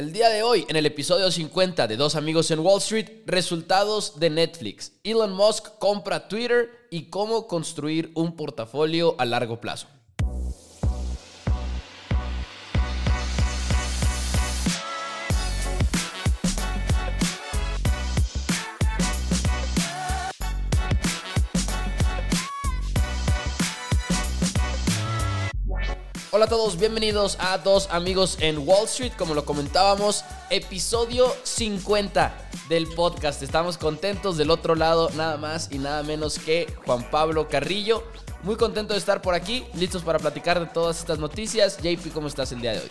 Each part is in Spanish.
El día de hoy, en el episodio 50 de Dos Amigos en Wall Street, resultados de Netflix, Elon Musk compra Twitter y cómo construir un portafolio a largo plazo. Hola a todos, bienvenidos a Dos Amigos en Wall Street, como lo comentábamos, episodio 50 del podcast. Estamos contentos del otro lado, nada más y nada menos que Juan Pablo Carrillo. Muy contento de estar por aquí, listos para platicar de todas estas noticias. JP, ¿cómo estás el día de hoy?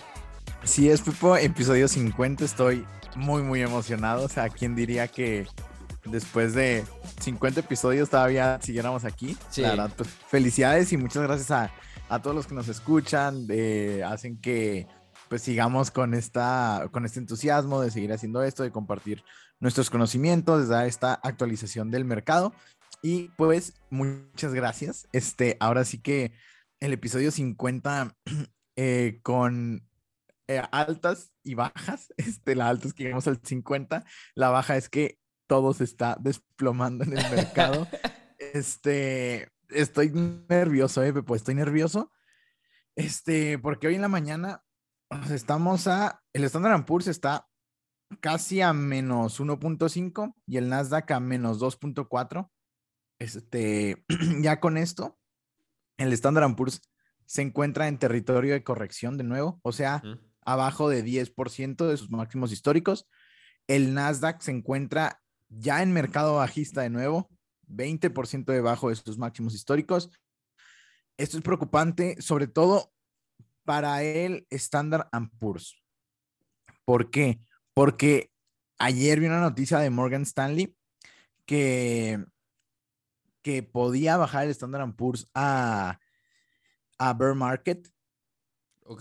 Sí, es Pipo, episodio 50, estoy muy, muy emocionado. O sea, ¿quién diría que después de 50 episodios todavía siguiéramos aquí? Sí. La verdad, pues felicidades y muchas gracias a a todos los que nos escuchan, hacen que pues sigamos con, esta, con este entusiasmo de seguir haciendo esto, de compartir nuestros conocimientos, de dar esta actualización del mercado. Y pues muchas gracias. Este, ahora sí que el episodio 50 eh, con eh, altas y bajas. Este, la alta es que llegamos al 50, la baja es que todo se está desplomando en el mercado. este, estoy nervioso, eh, pues estoy nervioso. Este, porque hoy en la mañana estamos a, el Standard Poor's está casi a menos 1.5 y el Nasdaq a menos 2.4. Este, ya con esto, el Standard Poor's se encuentra en territorio de corrección de nuevo, o sea, abajo de 10% de sus máximos históricos. El Nasdaq se encuentra ya en mercado bajista de nuevo, 20% debajo de sus máximos históricos. Esto es preocupante, sobre todo para el Standard Poor's. ¿Por qué? Porque ayer vi una noticia de Morgan Stanley que, que podía bajar el Standard Poor's a, a bear market,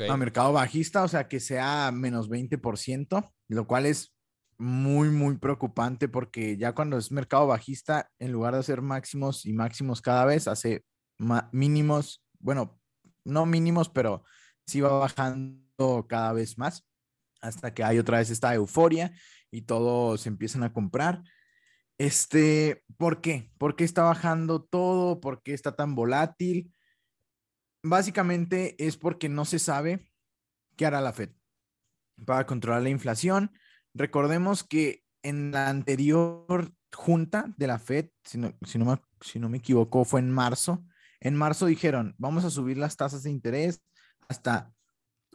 a mercado bajista, o sea, que sea menos 20%, lo cual es muy, muy preocupante porque ya cuando es mercado bajista, en lugar de hacer máximos y máximos cada vez, hace mínimos, bueno, no mínimos, pero sí va bajando cada vez más hasta que hay otra vez esta euforia y todos empiezan a comprar. Este, ¿por qué? ¿Por qué está bajando todo? ¿Por qué está tan volátil? Básicamente es porque no se sabe qué hará la Fed para controlar la inflación Recordemos que en la anterior junta de la Fed, si no, si me, si no me equivoco, fue en marzo. En marzo dijeron, vamos a subir las tasas de interés hasta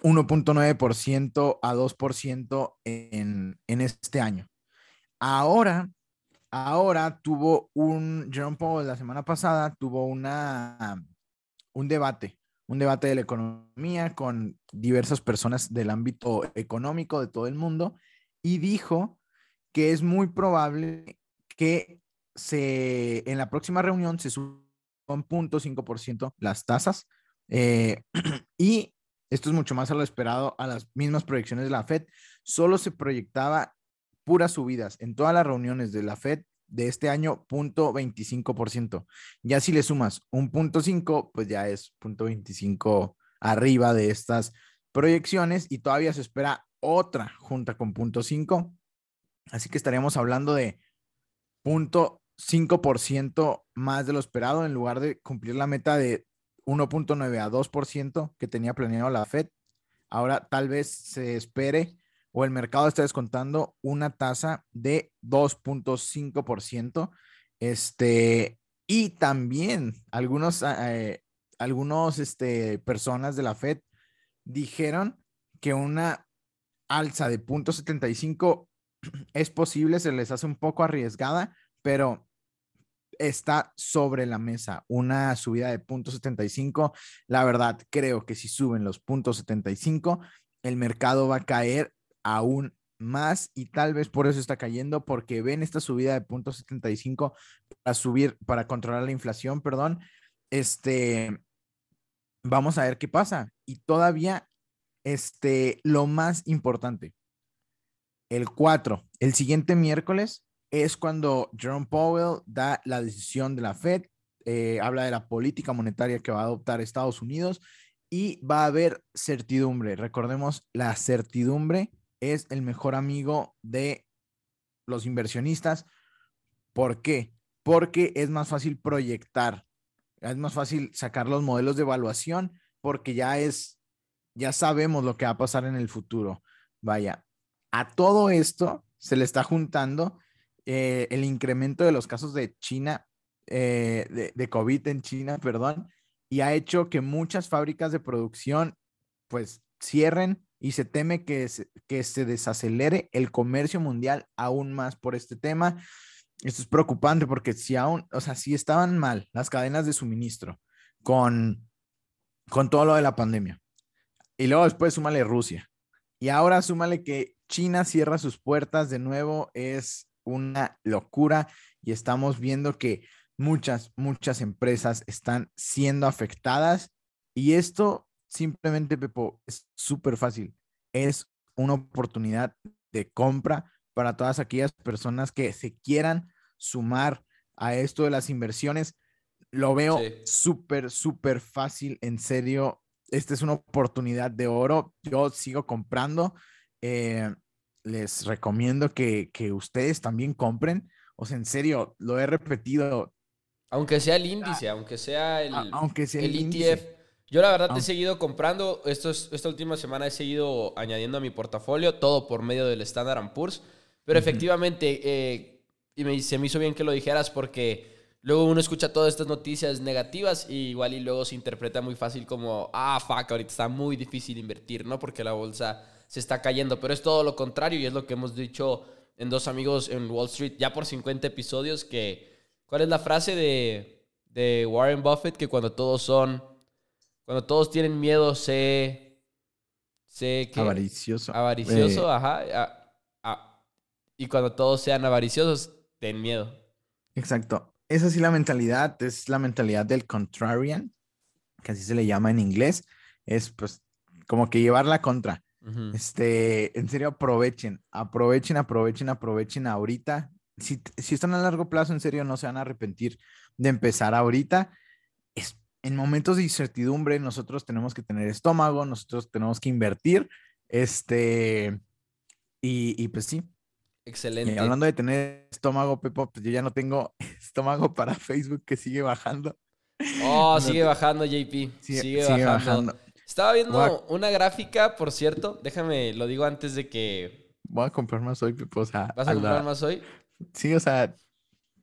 1.9% a 2% en, en este año. Ahora, ahora tuvo un, Jerome Powell la semana pasada tuvo una, un debate, un debate de la economía con diversas personas del ámbito económico de todo el mundo y dijo que es muy probable que se, en la próxima reunión se suban 0.5% las tasas. Eh, y esto es mucho más a lo esperado a las mismas proyecciones de la Fed. Solo se proyectaba puras subidas en todas las reuniones de la Fed de este año, 0.25%. Ya si le sumas un punto pues ya es 0.25 arriba de estas proyecciones y todavía se espera otra junta con punto 5. Así que estaríamos hablando de punto 5% más de lo esperado en lugar de cumplir la meta de 1.9 a 2% que tenía planeado la Fed. Ahora tal vez se espere o el mercado está descontando una tasa de 2.5%. Este, y también algunos, eh, algunos este, personas de la Fed dijeron que una alza de 0.75 es posible, se les hace un poco arriesgada, pero está sobre la mesa una subida de 0.75. La verdad, creo que si suben los 0.75, el mercado va a caer aún más y tal vez por eso está cayendo, porque ven esta subida de 0.75 para subir, para controlar la inflación, perdón. Este, vamos a ver qué pasa. Y todavía este, lo más importante, el 4, el siguiente miércoles es cuando Jerome Powell da la decisión de la Fed, eh, habla de la política monetaria que va a adoptar Estados Unidos y va a haber certidumbre. Recordemos, la certidumbre es el mejor amigo de los inversionistas. ¿Por qué? Porque es más fácil proyectar, es más fácil sacar los modelos de evaluación porque ya es, ya sabemos lo que va a pasar en el futuro. Vaya, a todo esto se le está juntando eh, el incremento de los casos de China, eh, de, de, COVID en China, perdón, y ha hecho que muchas fábricas de producción pues cierren y se teme que se, que se desacelere el comercio mundial aún más por este tema. Esto es preocupante porque si aún, o sea, si estaban mal las cadenas de suministro con, con todo lo de la pandemia y luego después súmale Rusia y ahora súmale que China cierra sus puertas de nuevo, es una locura y estamos viendo que muchas, muchas empresas están siendo afectadas y esto simplemente, Pepo, es súper fácil. Es una oportunidad de compra para todas aquellas personas que se quieran sumar a esto de las inversiones. Lo veo súper, súper fácil, en serio. Esta es una oportunidad de oro. Yo sigo comprando. Eh, les recomiendo que, que, ustedes también compren. O sea, en serio, lo he repetido. Aunque sea el índice, aunque sea el, aunque sea el, ETF. Yo la verdad he seguido comprando, esto esta última semana he seguido añadiendo a mi portafolio, todo por medio del Standard Poor's. Pero efectivamente, eh, y me, se me hizo bien que lo dijeras porque luego uno escucha todas estas noticias negativas y igual y luego se interpreta muy fácil como, ah, fuck, ahorita está muy difícil invertir, ¿no? Porque la bolsa se está cayendo, pero es todo lo contrario y es lo que hemos dicho en dos amigos en Wall Street ya por 50 episodios que, ¿cuál es la frase de, de Warren Buffett? Que cuando todos son, cuando todos tienen miedo, sé, sé que... Avaricioso. Avaricioso, eh, ajá. y cuando todos sean avariciosos, ten miedo. Exacto. Esa sí la mentalidad, es la mentalidad del contrarian, que así se le llama en inglés. Es pues como que llevar la contra. Este, en serio, aprovechen, aprovechen, aprovechen, aprovechen ahorita. Si, si, están a largo plazo, en serio, no se van a arrepentir de empezar ahorita. Es, en momentos de incertidumbre, nosotros tenemos que tener estómago, nosotros tenemos que invertir. Este, y, y pues sí. Excelente. hablando de tener estómago, Pepo, pues yo ya no tengo estómago para Facebook que sigue bajando. Oh, sigue bajando, JP. Sigue, bajando. Estaba viendo una gráfica, por cierto. Déjame, lo digo antes de que. Voy a comprar más hoy, Pipo. O sea, ¿Vas a comprar más hoy? Sí, o sea,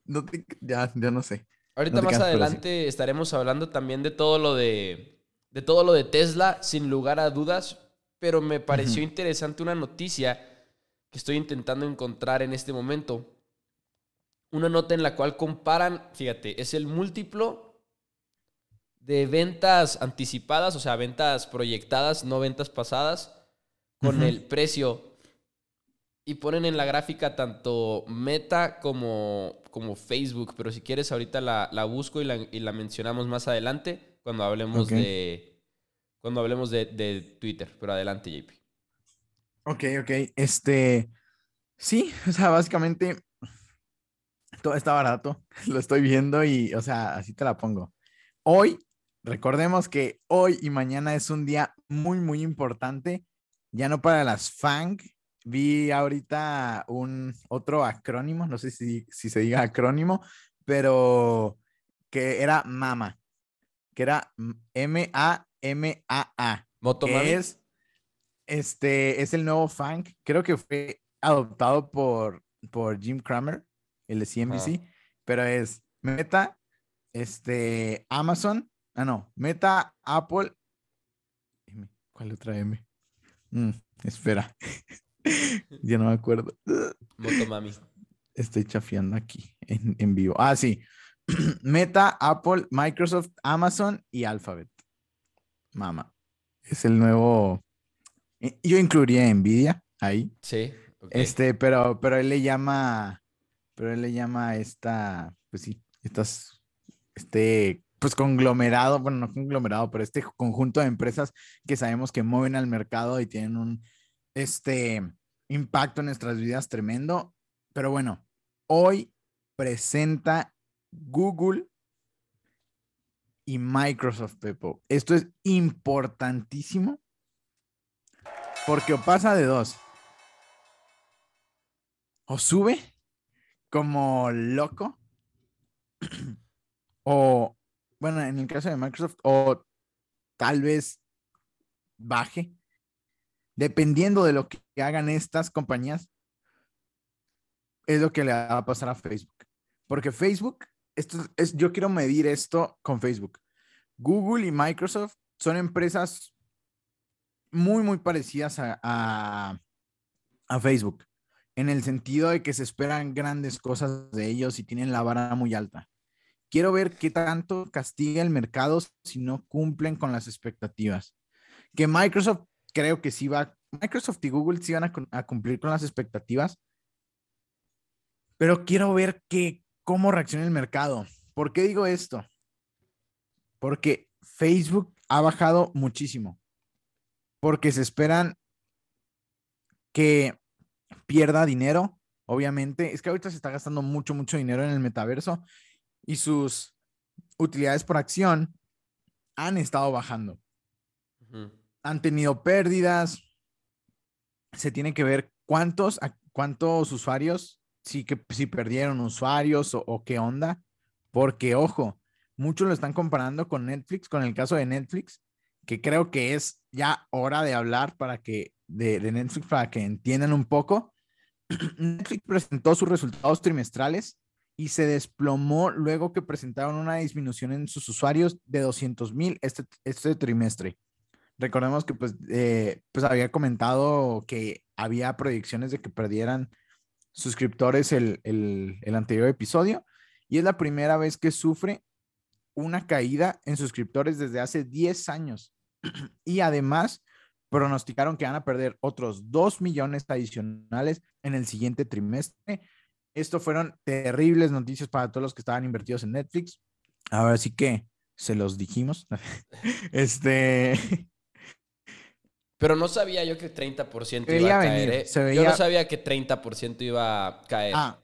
no ya, ya no sé. Ahorita más adelante estaremos hablando también de todo lo de. De todo lo de Tesla, sin lugar a dudas. Pero me pareció interesante una noticia que estoy intentando encontrar en este momento. Una nota en la cual comparan, fíjate, es el múltiplo de ventas anticipadas, o sea, ventas proyectadas, no ventas pasadas, con el precio. Y ponen en la gráfica tanto Meta como, como Facebook, pero si quieres ahorita la, busco y la, mencionamos más adelante cuando hablemos de cuando hablemos de, de, Twitter. Pero adelante, JP. Ok, ok. Este, sí, o sea, básicamente todo está barato. Lo estoy viendo y, o sea, así te la pongo. Hoy Recordemos que hoy y mañana es un día muy, muy importante, ya no para las FANG. Vi ahorita un otro acrónimo, no sé si, se diga acrónimo, pero que era MAMA, que era M-A-M-A-A. Que es, este, es el nuevo FANG, creo que fue adoptado por, por Jim Cramer, el de CNBC, pero es Meta, este, Amazon, Ah, no. Meta, Apple. ¿Cuál otra M? Mm, espera. ya no me acuerdo. Motomami. Estoy chafiando aquí en, vivo. Ah, sí. Meta, Apple, Microsoft, Amazon y Alphabet. Mama. Es el nuevo. Eh, yo incluiría Nvidia ahí. Sí. Este, pero, pero él le llama. Pero él le llama esta. Pues sí, estas. Este pues conglomerado, bueno, no conglomerado, pero este conjunto de empresas que sabemos que mueven al mercado y tienen un este impacto en nuestras vidas tremendo. Pero bueno, hoy presenta Google y Microsoft, Pepo. Esto es importantísimo porque pasa de dos. o sube como loco, o, bueno, en el caso de Microsoft, o tal vez baje, dependiendo de lo que hagan estas compañías, es lo que le va a pasar a Facebook. Porque Facebook, esto es, yo quiero medir esto con Facebook. Google y Microsoft son empresas muy, muy parecidas a, a, Facebook, en el sentido de que se esperan grandes cosas de ellos y tienen la vara muy alta. Quiero ver qué tanto castiga el mercado si no cumplen con las expectativas. Que Microsoft creo que sí va, Microsoft y Google sí van a, cumplir con las expectativas, pero quiero ver cómo reacciona el mercado. ¿Por qué digo esto? Porque Facebook ha bajado muchísimo. Porque se esperan que pierda dinero, obviamente. Es que ahorita se está gastando mucho, mucho dinero en el metaverso y sus utilidades por acción han estado bajando. Han tenido pérdidas. Se tiene que ver cuántos, cuántos usuarios sí que si perdieron usuarios o, qué onda, porque ojo, muchos lo están comparando con Netflix, con el caso de Netflix, que creo que es ya hora de hablar para que de, Netflix para que entiendan un poco. Netflix presentó sus resultados trimestrales y se desplomó luego que presentaron una disminución en sus usuarios de 200 mil este, este trimestre. Recordemos que pues, eh, pues había comentado que había proyecciones de que perdieran suscriptores el, anterior episodio y es la primera vez que sufre una caída en suscriptores desde hace 10 años. y además pronosticaron que van a perder otros 2 millones adicionales en el siguiente trimestre. Esto fueron terribles noticias para todos los que estaban invertidos en Netflix. Ahora sí que se los dijimos. este, pero no sabía yo que 30% iba a caer. ¿eh? Yo no sabía que 30% iba a caer. Ah.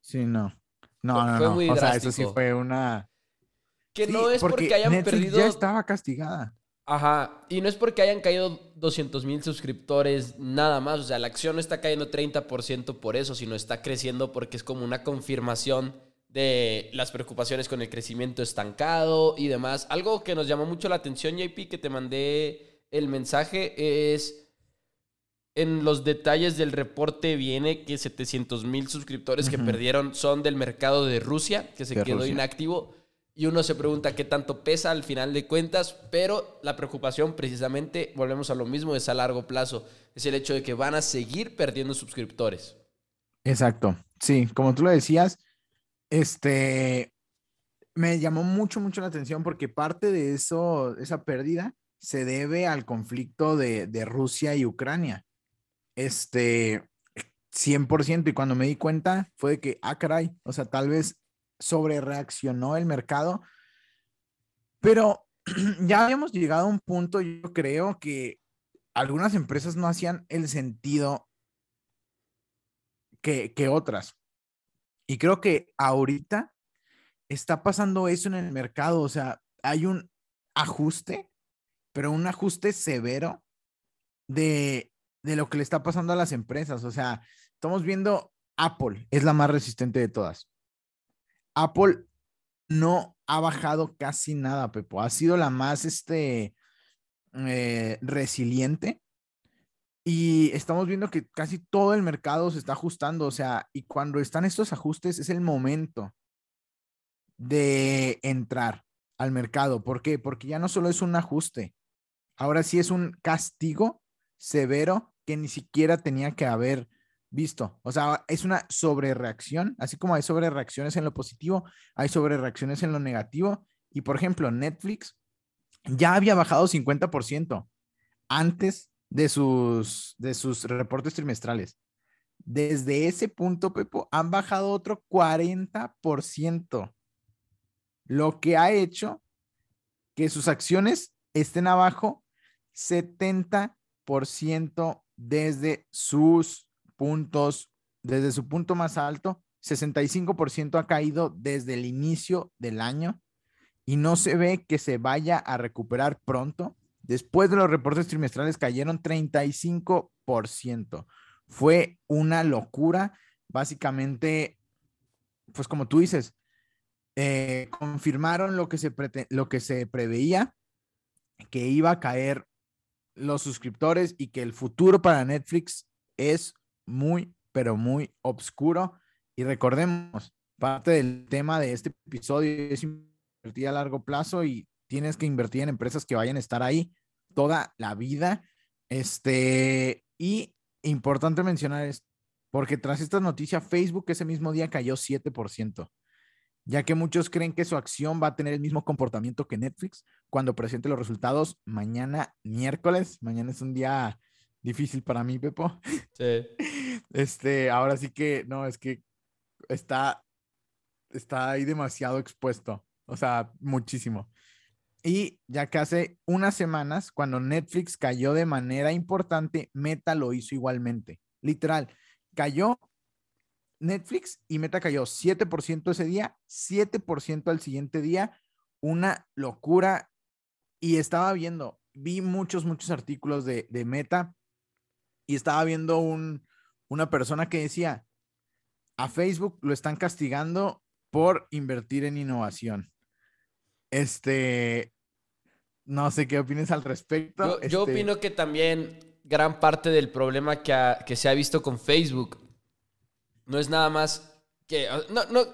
Sí, no. No, no, no. o sea, eso sí fue una. Que no es porque, hayan perdido. Ya estaba castigada. Ajá. Y no es porque hayan caído 200 mil suscriptores, nada más. O sea, la acción no está cayendo 30% por eso, sino está creciendo porque es como una confirmación de las preocupaciones con el crecimiento estancado y demás. Algo que nos llamó mucho la atención, JP, que te mandé el mensaje es, en los detalles del reporte viene que 700 mil suscriptores que perdieron son del mercado de Rusia, que se quedó inactivo. Y uno se pregunta qué tanto pesa al final de cuentas, pero la preocupación precisamente, volvemos a lo mismo, es a largo plazo. Es el hecho de que van a seguir perdiendo suscriptores. Exacto. Sí, como tú lo decías, este me llamó mucho, mucho la atención porque parte de eso, esa pérdida, se debe al conflicto de, Rusia y Ucrania. Este, 100%. Y cuando me di cuenta fue de que, ah, caray, o sea, tal vez sobre reaccionó el mercado. Pero ya habíamos llegado a un punto, yo creo que algunas empresas no hacían el sentido que, que otras. Y creo que ahorita está pasando eso en el mercado. O sea, hay un ajuste pero un ajuste severo de, lo que le está pasando a las empresas. O sea, estamos viendo Apple es la más resistente de todas. Apple no ha bajado casi nada, Pepo. Ha sido la más este, eh, resiliente. Y estamos viendo que casi todo el mercado se está ajustando. O sea, y cuando están estos ajustes es el momento de entrar al mercado. ¿Por qué? Porque ya no solo es un ajuste, Ahora sí es un castigo severo que ni siquiera tenía que haber visto. O sea, es una sobrereacción, así como hay sobrereacciones en lo positivo, hay sobrereacciones en lo negativo. Y por ejemplo, Netflix ya había bajado 50% antes de sus, de sus reportes trimestrales. Desde ese punto, Pepo, han bajado otro 40%, lo que ha hecho que sus acciones estén abajo 70% desde sus puntos, desde su punto más alto, 65% ha caído desde el inicio del año y no se ve que se vaya a recuperar pronto. Después de los reportes trimestrales cayeron 35%. fue una locura. Básicamente, pues como tú dices, eh, confirmaron lo que, se lo que se preveía, que iba a caer los suscriptores y que el futuro para Netflix es muy, pero muy oscuro. Y recordemos, parte del tema de este episodio es invertir a largo plazo y tienes que invertir en empresas que vayan a estar ahí toda la vida. Este, y importante mencionar esto, porque tras esta noticia, Facebook ese mismo día cayó 7%, ya que muchos creen que su acción va a tener el mismo comportamiento que Netflix cuando presente los resultados mañana miércoles. Mañana es un día difícil para mí, Pepo. Sí. Este, ahora sí que, no, es que está, está ahí demasiado expuesto, o sea, muchísimo. Y ya que hace unas semanas, cuando Netflix cayó de manera importante, Meta lo hizo igualmente. Literal, cayó Netflix y Meta cayó 7% ese día, 7% al siguiente día. Una locura. Y estaba viendo, vi muchos, muchos artículos de, de Meta y estaba viendo un, una persona que decía, a Facebook lo están castigando por invertir en innovación. Este, no sé qué opinas al respecto. Yo, este opino que también gran parte del problema que, que, se ha visto con Facebook no es nada más que... No, no,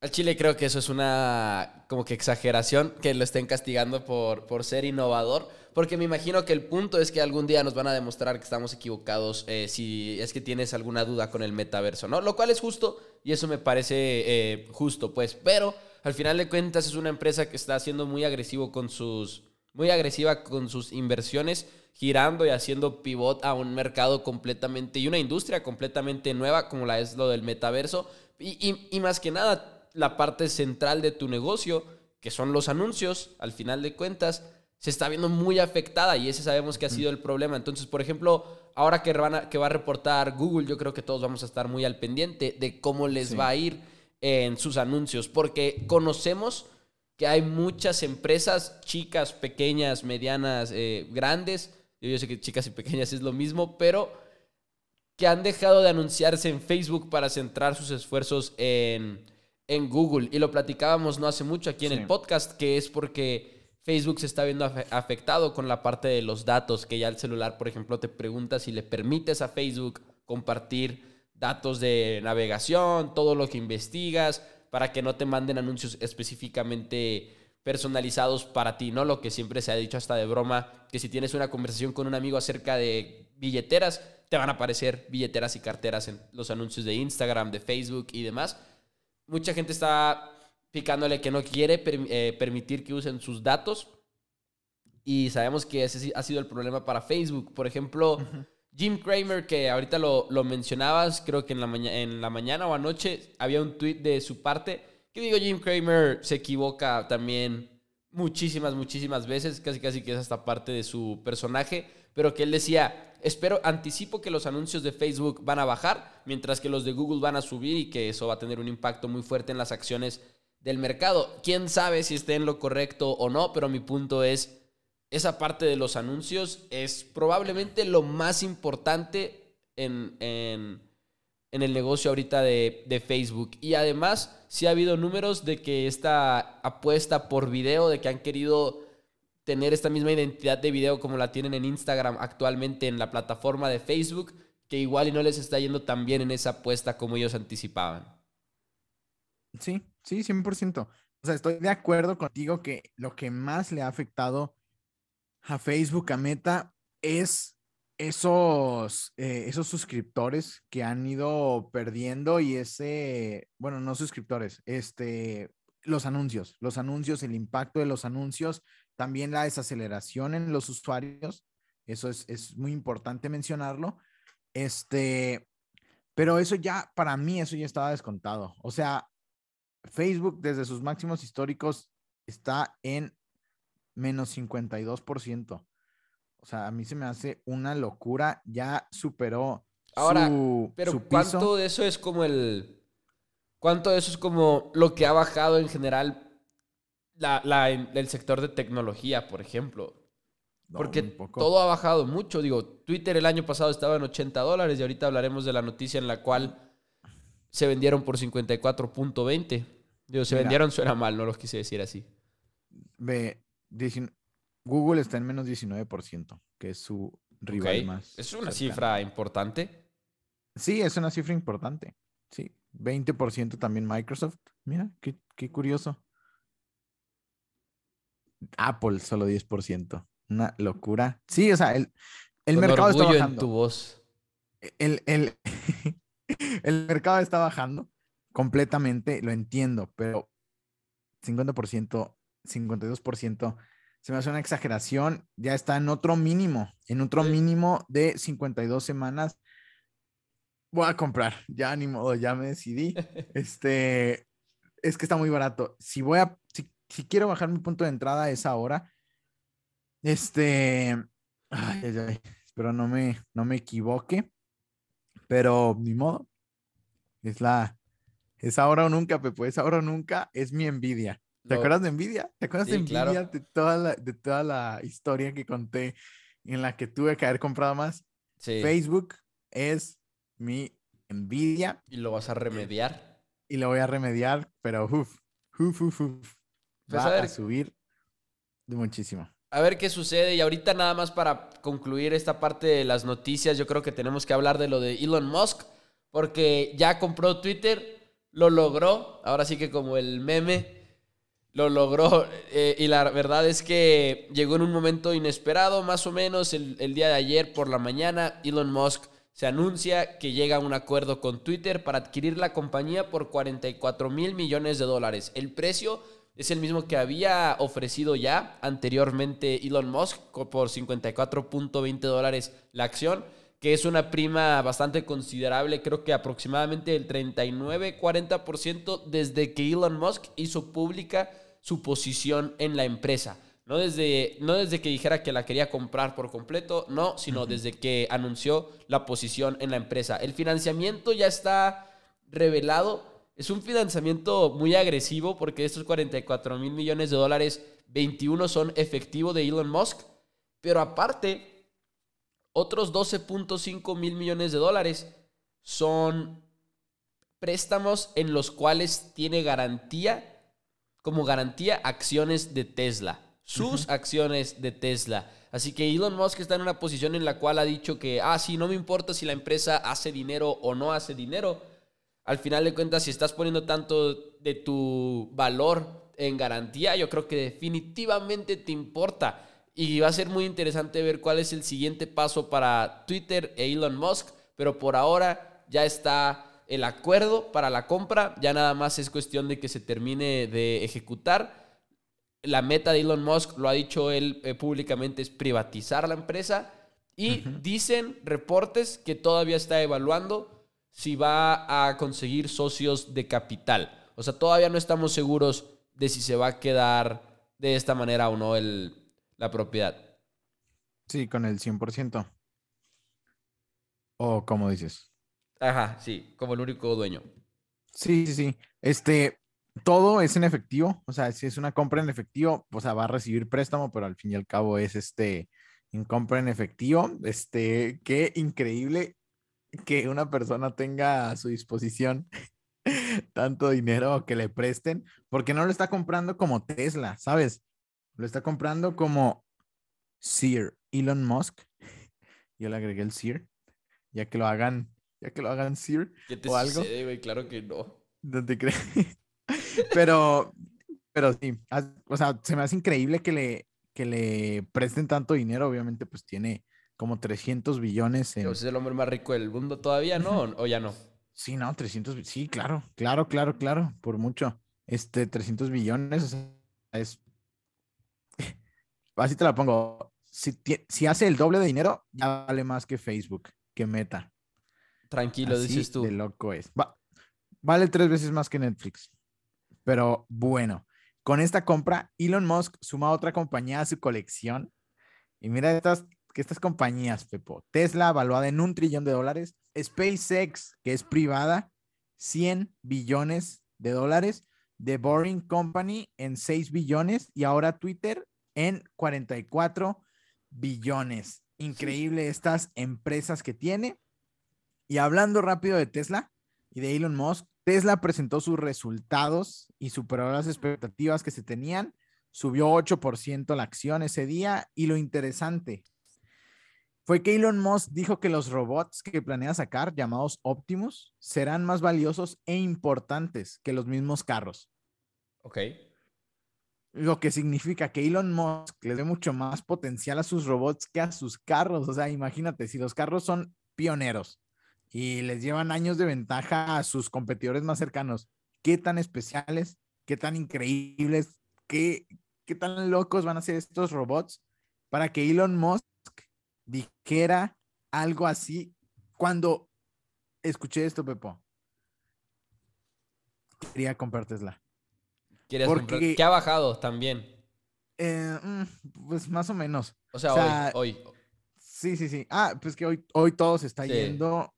al Chile creo que eso es una como que exageración, que lo estén castigando por, por ser innovador, porque me imagino que el punto es que algún día nos van a demostrar que estamos equivocados eh, si es que tienes alguna duda con el metaverso, ¿no? Lo cual es justo y eso me parece eh, justo, pues, pero al final de cuentas es una empresa que está siendo muy agresivo con sus, muy agresiva con sus inversiones, girando y haciendo pivot a un mercado completamente y una industria completamente nueva como la es lo del metaverso y, y más que nada la parte central de tu negocio, que son los anuncios, al final de cuentas, se está viendo muy afectada y ese sabemos que ha sido el problema. Entonces, por ejemplo, ahora que, van que va a reportar Google, yo creo que todos vamos a estar muy al pendiente de cómo les va a ir en sus anuncios, porque conocemos que hay muchas empresas, chicas, pequeñas, medianas, eh, grandes, yo sé que chicas y pequeñas es lo mismo, pero que han dejado de anunciarse en Facebook para centrar sus esfuerzos en en Google. Y lo platicábamos no hace mucho aquí en el podcast, que es porque Facebook se está viendo afectado con la parte de los datos, que ya el celular, por ejemplo, te pregunta si le permites a Facebook compartir datos de navegación, todo lo que investigas, para que no te manden anuncios específicamente personalizados para ti, ¿no? Lo que siempre se ha dicho hasta de broma, que si tienes una conversación con un amigo acerca de billeteras, te van a aparecer billeteras y carteras en los anuncios de Instagram, de Facebook y demás mucha gente está picándole que no quiere eh, permitir que usen sus datos. Y sabemos que ese ha sido el problema para Facebook. Por ejemplo, Jim Cramer, que ahorita lo, mencionabas, creo que en la, en la mañana o anoche había un tweet de su parte. Que digo, Jim Cramer se equivoca también muchísimas, muchísimas veces. Casi, casi que es hasta parte de su personaje. Pero que él decía, espero, anticipo que los anuncios de Facebook van a bajar, mientras que los de Google van a subir y que eso va a tener un impacto muy fuerte en las acciones del mercado. Quién sabe si esté en lo correcto o no, pero mi punto es, esa parte de los anuncios es probablemente lo más importante en, en, el negocio ahorita de, de, Facebook. Y además, sí ha habido números de que esta apuesta por video, de que han querido tener esta misma identidad de video como la tienen en Instagram actualmente en la plataforma de Facebook, que igual y no les está yendo tan bien en esa apuesta como ellos anticipaban. Sí, sí, 100%. O sea, estoy de acuerdo contigo que lo que más le ha afectado a Facebook, a Meta, es esos, eh, esos suscriptores que han ido perdiendo y ese, bueno, no suscriptores, este, los anuncios, los anuncios, el impacto de los anuncios también la desaceleración en los usuarios, eso es, muy importante mencionarlo. Este, pero eso ya, para mí, eso ya estaba descontado. O sea, Facebook desde sus máximos históricos está en menos 52%. O sea, a mí se me hace una locura. Ya superó. Ahora, pero ¿cuánto de eso es como el. ¿Cuánto de eso es como lo que ha bajado en general la, el sector de tecnología, por ejemplo. Porque todo ha bajado mucho. Digo, Twitter el año pasado estaba en 80 dólares y ahorita hablaremos de la noticia en la cual se vendieron por 54.20. Digo, se vendieron suena mal, no los quise decir así. Ve, Google está en menos 19%, que es su rival más. Es una cifra importante. Sí, es una cifra importante. Sí, 20% también Microsoft. Mira, qué, qué curioso. Apple solo 10%. Una locura. Sí, o sea, el, el mercado está bajando. en tu voz. El, el, el mercado está bajando completamente, lo entiendo, pero 50%, 52% se me hace una exageración. Ya está en otro mínimo, en otro mínimo de 52 semanas. Voy a comprar, ya ni modo, ya me decidí. Este, es que está muy barato. Si voy a, si, si quiero bajar mi punto de entrada a esa hora, este, ay, ay, espero no me, no me equivoque, pero ni modo. Es la, es ahora o nunca, Pepo, es ahora o nunca, es mi envidia. ¿Te acuerdas de envidia? ¿Te acuerdas de envidia de, toda la, de toda la historia que conté en la que tuve que haber comprado más? Facebook es mi envidia. ¿Y lo vas a remediar? Y lo voy a remediar, pero uff, uff, uff, uff. Pues Va a, subir de muchísimo. A ver qué sucede. Y ahorita nada más para concluir esta parte de las noticias, yo creo que tenemos que hablar de lo de Elon Musk, porque ya compró Twitter, lo logró, ahora sí que como el meme lo logró eh, y la verdad es que llegó en un momento inesperado, más o menos el, día de ayer por la mañana, Elon Musk se anuncia que llega a un acuerdo con Twitter para adquirir la compañía por 44 mil millones de dólares. El precio es el mismo que había ofrecido ya anteriormente Elon Musk por 54.20 dólares la acción, que es una prima bastante considerable, creo que aproximadamente el 39-40% desde que Elon Musk hizo pública su posición en la empresa. No desde, no desde que dijera que la quería comprar por completo, no, sino desde que anunció la posición en la empresa. El financiamiento ya está revelado. Es un financiamiento muy agresivo porque de estos 44 mil millones de dólares, 21 son efectivo de Elon Musk. Pero aparte, otros 12.5 mil millones de dólares son préstamos en los cuales tiene garantía como garantía acciones de Tesla, sus acciones de Tesla. Así que Elon Musk está en una posición en la cual ha dicho que, ah, sí, no me importa si la empresa hace dinero o no hace dinero. Al final de cuentas, si estás poniendo tanto de tu valor en garantía, yo creo que definitivamente te importa. Y va a ser muy interesante ver cuál es el siguiente paso para Twitter e Elon Musk. Pero por ahora ya está el acuerdo para la compra, ya nada más es cuestión de que se termine de ejecutar. La meta de Elon Musk, lo ha dicho él eh, públicamente, es privatizar la empresa. Y dicen reportes que todavía está evaluando si va a conseguir socios de capital. O sea, todavía no estamos seguros de si se va a quedar de esta manera o no el, la propiedad. Sí, con el 100%. ¿O cómo dices? Ajá, sí, como el único dueño. Sí, sí, sí. Este, todo es en efectivo, o sea, si es una compra en efectivo, o sea, va a recibir préstamo, pero al fin y al cabo es este, en compra en efectivo. Este, qué increíble que una persona tenga a su disposición tanto dinero que le presten, porque no lo está comprando como Tesla, ¿sabes? Lo está comprando como Sir Elon Musk. Yo le agregué el Sir, ya que lo hagan ya que lo hagan Sir o algo. Claro que no. No te crees. pero, pero sí, o sea, se me hace increíble que le, que le presten tanto dinero. Obviamente, pues tiene como 300 billones. En... es el hombre más rico del mundo todavía, ¿no? ¿O ya no? Sí, no, 300, sí, claro, claro, claro, claro, por mucho. Este, 300 billones, o sea, es... Así te la pongo. Si, si hace el doble de dinero, ya vale más que Facebook, que Meta. Tranquilo, dices tú. De loco es. vale tres veces más que Netflix. Pero bueno, con esta compra, Elon Musk suma otra compañía a su colección. Y mira estas, que estas compañías, Pepo. Tesla, valuada en un trillón de dólares. SpaceX, que es privada, 100 billones de dólares. The Boring Company en 6 billones. Y ahora Twitter en 44 billones. Increíble estas empresas que tiene. Y hablando rápido de Tesla y de Elon Musk, Tesla presentó sus resultados y superó las expectativas que se tenían. Subió 8% la acción ese día. Y lo interesante fue que Elon Musk dijo que los robots que planea sacar, llamados Optimus, serán más valiosos e importantes que los mismos carros. Ok. Lo que significa que Elon Musk le dé mucho más potencial a sus robots que a sus carros. O sea, imagínate, si los carros son pioneros y les llevan años de ventaja a sus competidores más cercanos. ¿Qué tan especiales, qué tan increíbles, qué, qué tan locos van a ser estos robots para que Elon Musk dijera algo así cuando escuché esto, Pepo? Quería comprar Tesla. Porque, ¿Qué ha bajado también? Eh, mm, pues más o menos. O sea, hoy, hoy. Sí, sí, sí. Ah, pues que hoy, hoy todo se está yendo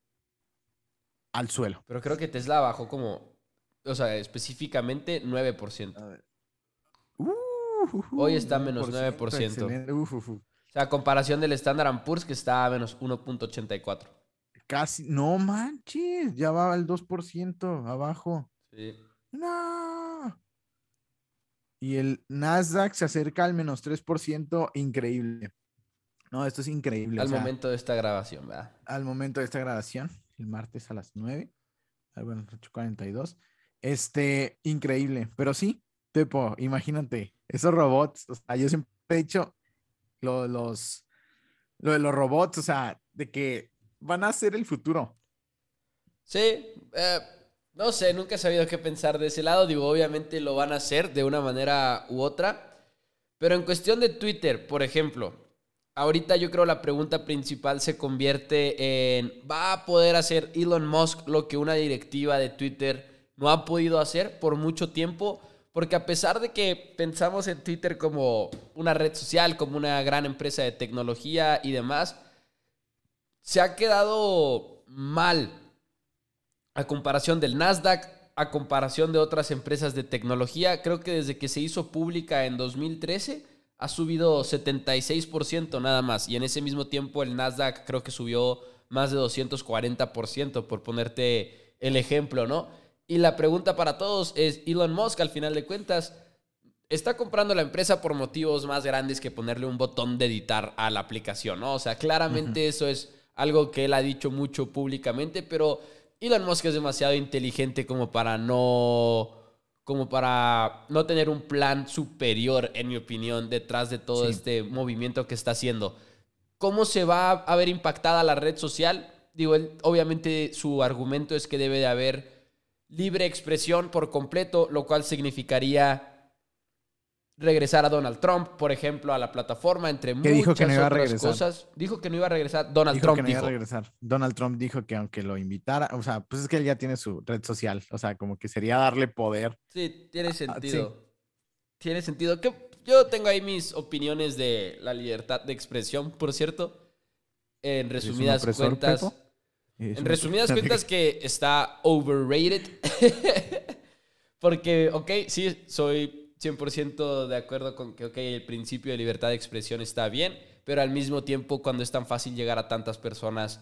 al suelo. Pero creo que Tesla bajó como, o sea, específicamente 9%. Hoy está menos 9%. o sea, comparación del Standard Poor's que está a menos 1.84. Casi, no manches, ya va al 2% abajo. Sí. No. Y el Nasdaq se acerca al menos 3%, increíble. No, esto es increíble. Al momento de esta grabación, ¿verdad? Al momento de esta grabación el martes a las 9. Ah, bueno, 8.42. Este, increíble. Pero sí, Tepo, imagínate, esos robots, o sea, yo siempre he dicho lo, los, lo de los robots, o sea, de que van a ser el futuro. Sí, eh, no sé, nunca he sabido qué pensar de ese lado. Digo, obviamente lo van a hacer de una manera u otra. Pero en cuestión de Twitter, por ejemplo, ahorita yo creo la pregunta principal se convierte en, ¿va a poder hacer Elon Musk lo que una directiva de Twitter no ha podido hacer por mucho tiempo? Porque a pesar de que pensamos en Twitter como una red social, como una gran empresa de tecnología y demás, se ha quedado mal a comparación del Nasdaq, a comparación de otras empresas de tecnología. Creo que desde que se hizo pública en 2013 ha subido 76% nada más. Y en ese mismo tiempo el Nasdaq creo que subió más de 240%, por ponerte el ejemplo, ¿no? Y la pregunta para todos es, Elon Musk al final de cuentas está comprando la empresa por motivos más grandes que ponerle un botón de editar a la aplicación, ¿no? O sea, claramente eso es algo que él ha dicho mucho públicamente, pero Elon Musk es demasiado inteligente como para no como para no tener un plan superior, en mi opinión, detrás de todo este movimiento que está haciendo. ¿Cómo se va a ver impactada la red social? Digo, obviamente su argumento es que debe de haber libre expresión por completo, lo cual significaría regresar a Donald Trump, por ejemplo, a la plataforma, entre muchas dijo que no iba a regresar. cosas. Dijo que no iba a regresar. Donald Trump que no iba a regresar. Donald Trump dijo que aunque lo invitara, o sea, pues es que él ya tiene su red social, o sea, como que sería darle poder. Sí, tiene sentido. Tiene sentido. Que yo tengo ahí mis opiniones de la libertad de expresión, por cierto. En resumidas cuentas. En resumidas cuentas que está overrated. Porque, ok, sí, soy 100% de acuerdo con que, ok, el principio de libertad de expresión está bien, pero al mismo tiempo cuando es tan fácil llegar a tantas personas,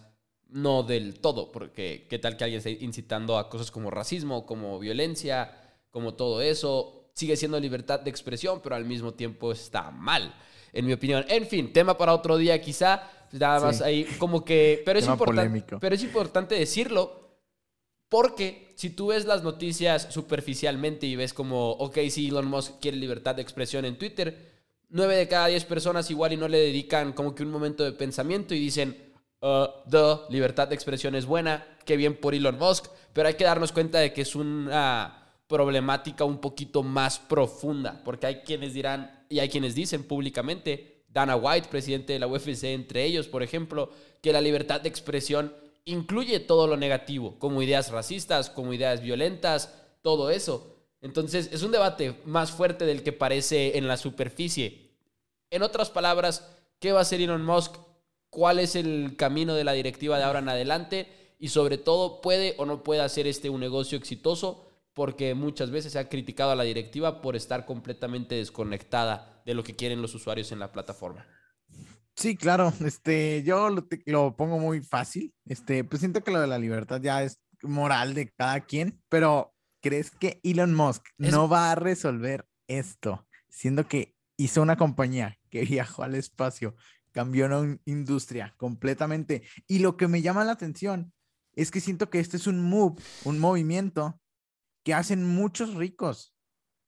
no del todo, porque qué tal que alguien esté incitando a cosas como racismo, como violencia, como todo eso, sigue siendo libertad de expresión, pero al mismo tiempo está mal, en mi opinión. En fin, tema para otro día quizá, nada más ahí como que, pero es, importante, pero es importante decirlo porque si tú ves las noticias superficialmente y ves como, ok, si Elon Musk quiere libertad de expresión en Twitter, nueve de cada diez personas igual y no le dedican como que un momento de pensamiento y dicen, uh, libertad de expresión es buena, qué bien por Elon Musk, pero hay que darnos cuenta de que es una problemática un poquito más profunda, porque hay quienes dirán y hay quienes dicen públicamente, Dana White, presidente de la UFC, entre ellos, por ejemplo, que la libertad de expresión incluye todo lo negativo, como ideas racistas, como ideas violentas, todo eso. Entonces es un debate más fuerte del que parece en la superficie. En otras palabras, ¿qué va a hacer Elon Musk? ¿Cuál es el camino de la directiva de ahora en adelante? Y sobre todo, ¿puede o no puede hacer este un negocio exitoso? Porque muchas veces se ha criticado a la directiva por estar completamente desconectada de lo que quieren los usuarios en la plataforma. Sí, claro. Este, yo lo, pongo muy fácil. Este, pues siento que lo de la libertad ya es moral de cada quien, pero ¿crees que Elon Musk no va a resolver esto? Siendo que hizo una compañía que viajó al espacio, cambió una industria completamente. Y lo que me llama la atención es que siento que este es un move, un movimiento que hacen muchos ricos.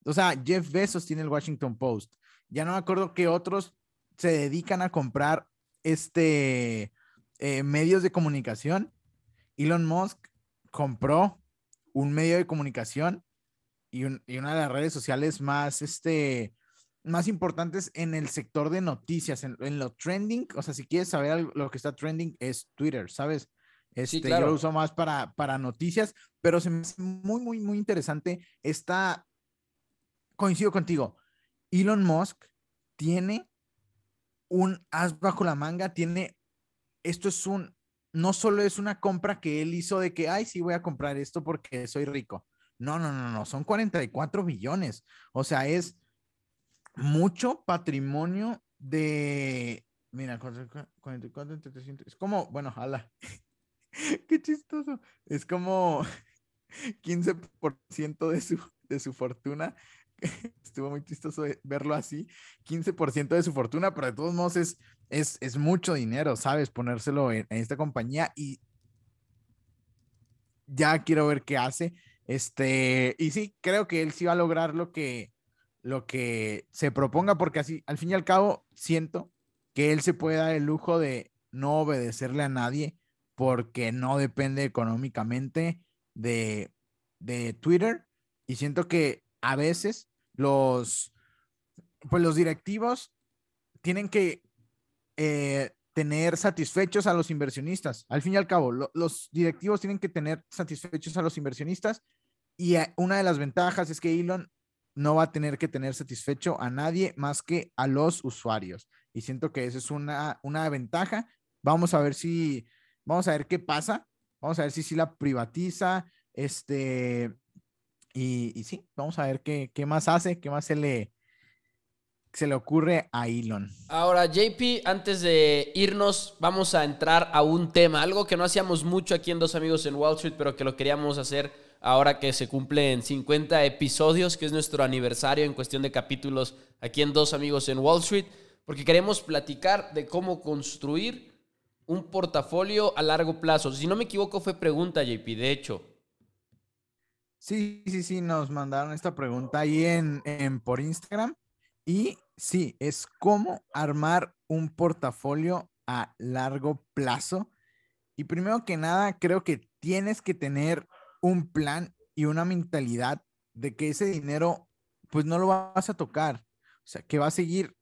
O sea, Jeff Bezos tiene el Washington Post. Ya no me acuerdo que otros se dedican a comprar este eh, medios de comunicación. Elon Musk compró un medio de comunicación y, una de las redes sociales más, este, más importantes en el sector de noticias, en, lo trending. O sea, si quieres saber lo que está trending es Twitter, ¿sabes? Este, Yo lo uso más para, para noticias, pero se me hace muy, muy, muy interesante. Está, coincido contigo, Elon Musk tiene un as bajo la manga, tiene, esto es un, no solo es una compra que él hizo de que, ay, sí voy a comprar esto porque soy rico. No, no, no, no, son 44 billones. O sea, es mucho patrimonio de, mira, 44 300, es como, bueno, ala, qué chistoso, es como 15% de su, de su fortuna estuvo muy chistoso verlo así, 15% de su fortuna, pero de todos modos es, es, mucho dinero, ¿sabes? Ponérselo en, esta compañía y ya quiero ver qué hace. Este, y sí, creo que él sí va a lograr lo que, lo que se proponga, porque así, al fin y al cabo, siento que él se puede dar el lujo de no obedecerle a nadie porque no depende económicamente de, de Twitter. Y siento que a veces los, pues los directivos tienen que eh, tener satisfechos a los inversionistas. Al fin y al cabo, los directivos tienen que tener satisfechos a los inversionistas y eh, una de las ventajas es que Elon no va a tener que tener satisfecho a nadie más que a los usuarios. Y siento que esa es una, una ventaja. Vamos a ver si, vamos a ver qué pasa. Vamos a ver si, si la privatiza, este, y, sí, vamos a ver qué, más hace, qué más se le, se le ocurre a Elon. Ahora, JP, antes de irnos, vamos a entrar a un tema, algo que no hacíamos mucho aquí en Dos Amigos en Wall Street, pero que lo queríamos hacer ahora que se cumplen 50 episodios, que es nuestro aniversario en cuestión de capítulos aquí en Dos Amigos en Wall Street, porque queremos platicar de cómo construir un portafolio a largo plazo. Si no me equivoco, fue pregunta, JP, de hecho. Sí, sí, sí, nos mandaron esta pregunta ahí en, por Instagram. Y sí, es cómo armar un portafolio a largo plazo. Y primero que nada, creo que tienes que tener un plan y una mentalidad de que ese dinero, pues no lo vas a tocar. O sea, que va a seguir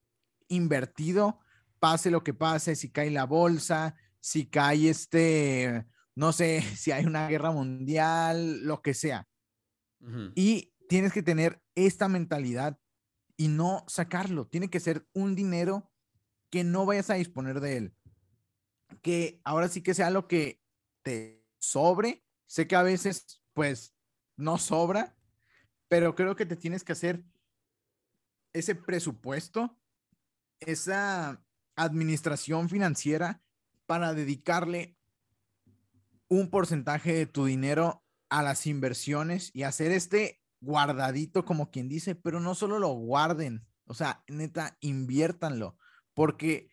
invertido, pase lo que pase, si cae la bolsa, si cae este, no sé, si hay una guerra mundial, lo que sea. Y tienes que tener esta mentalidad y no sacarlo. Tiene que ser un dinero que no vayas a disponer de él. Que ahora sí que sea lo que te sobre. Sé que a veces, pues, no sobra, pero creo que te tienes que hacer ese presupuesto, esa administración financiera para dedicarle un porcentaje de tu dinero a las inversiones y hacer este guardadito, como quien dice, pero no solo lo guarden, o sea, neta, inviértanlo, porque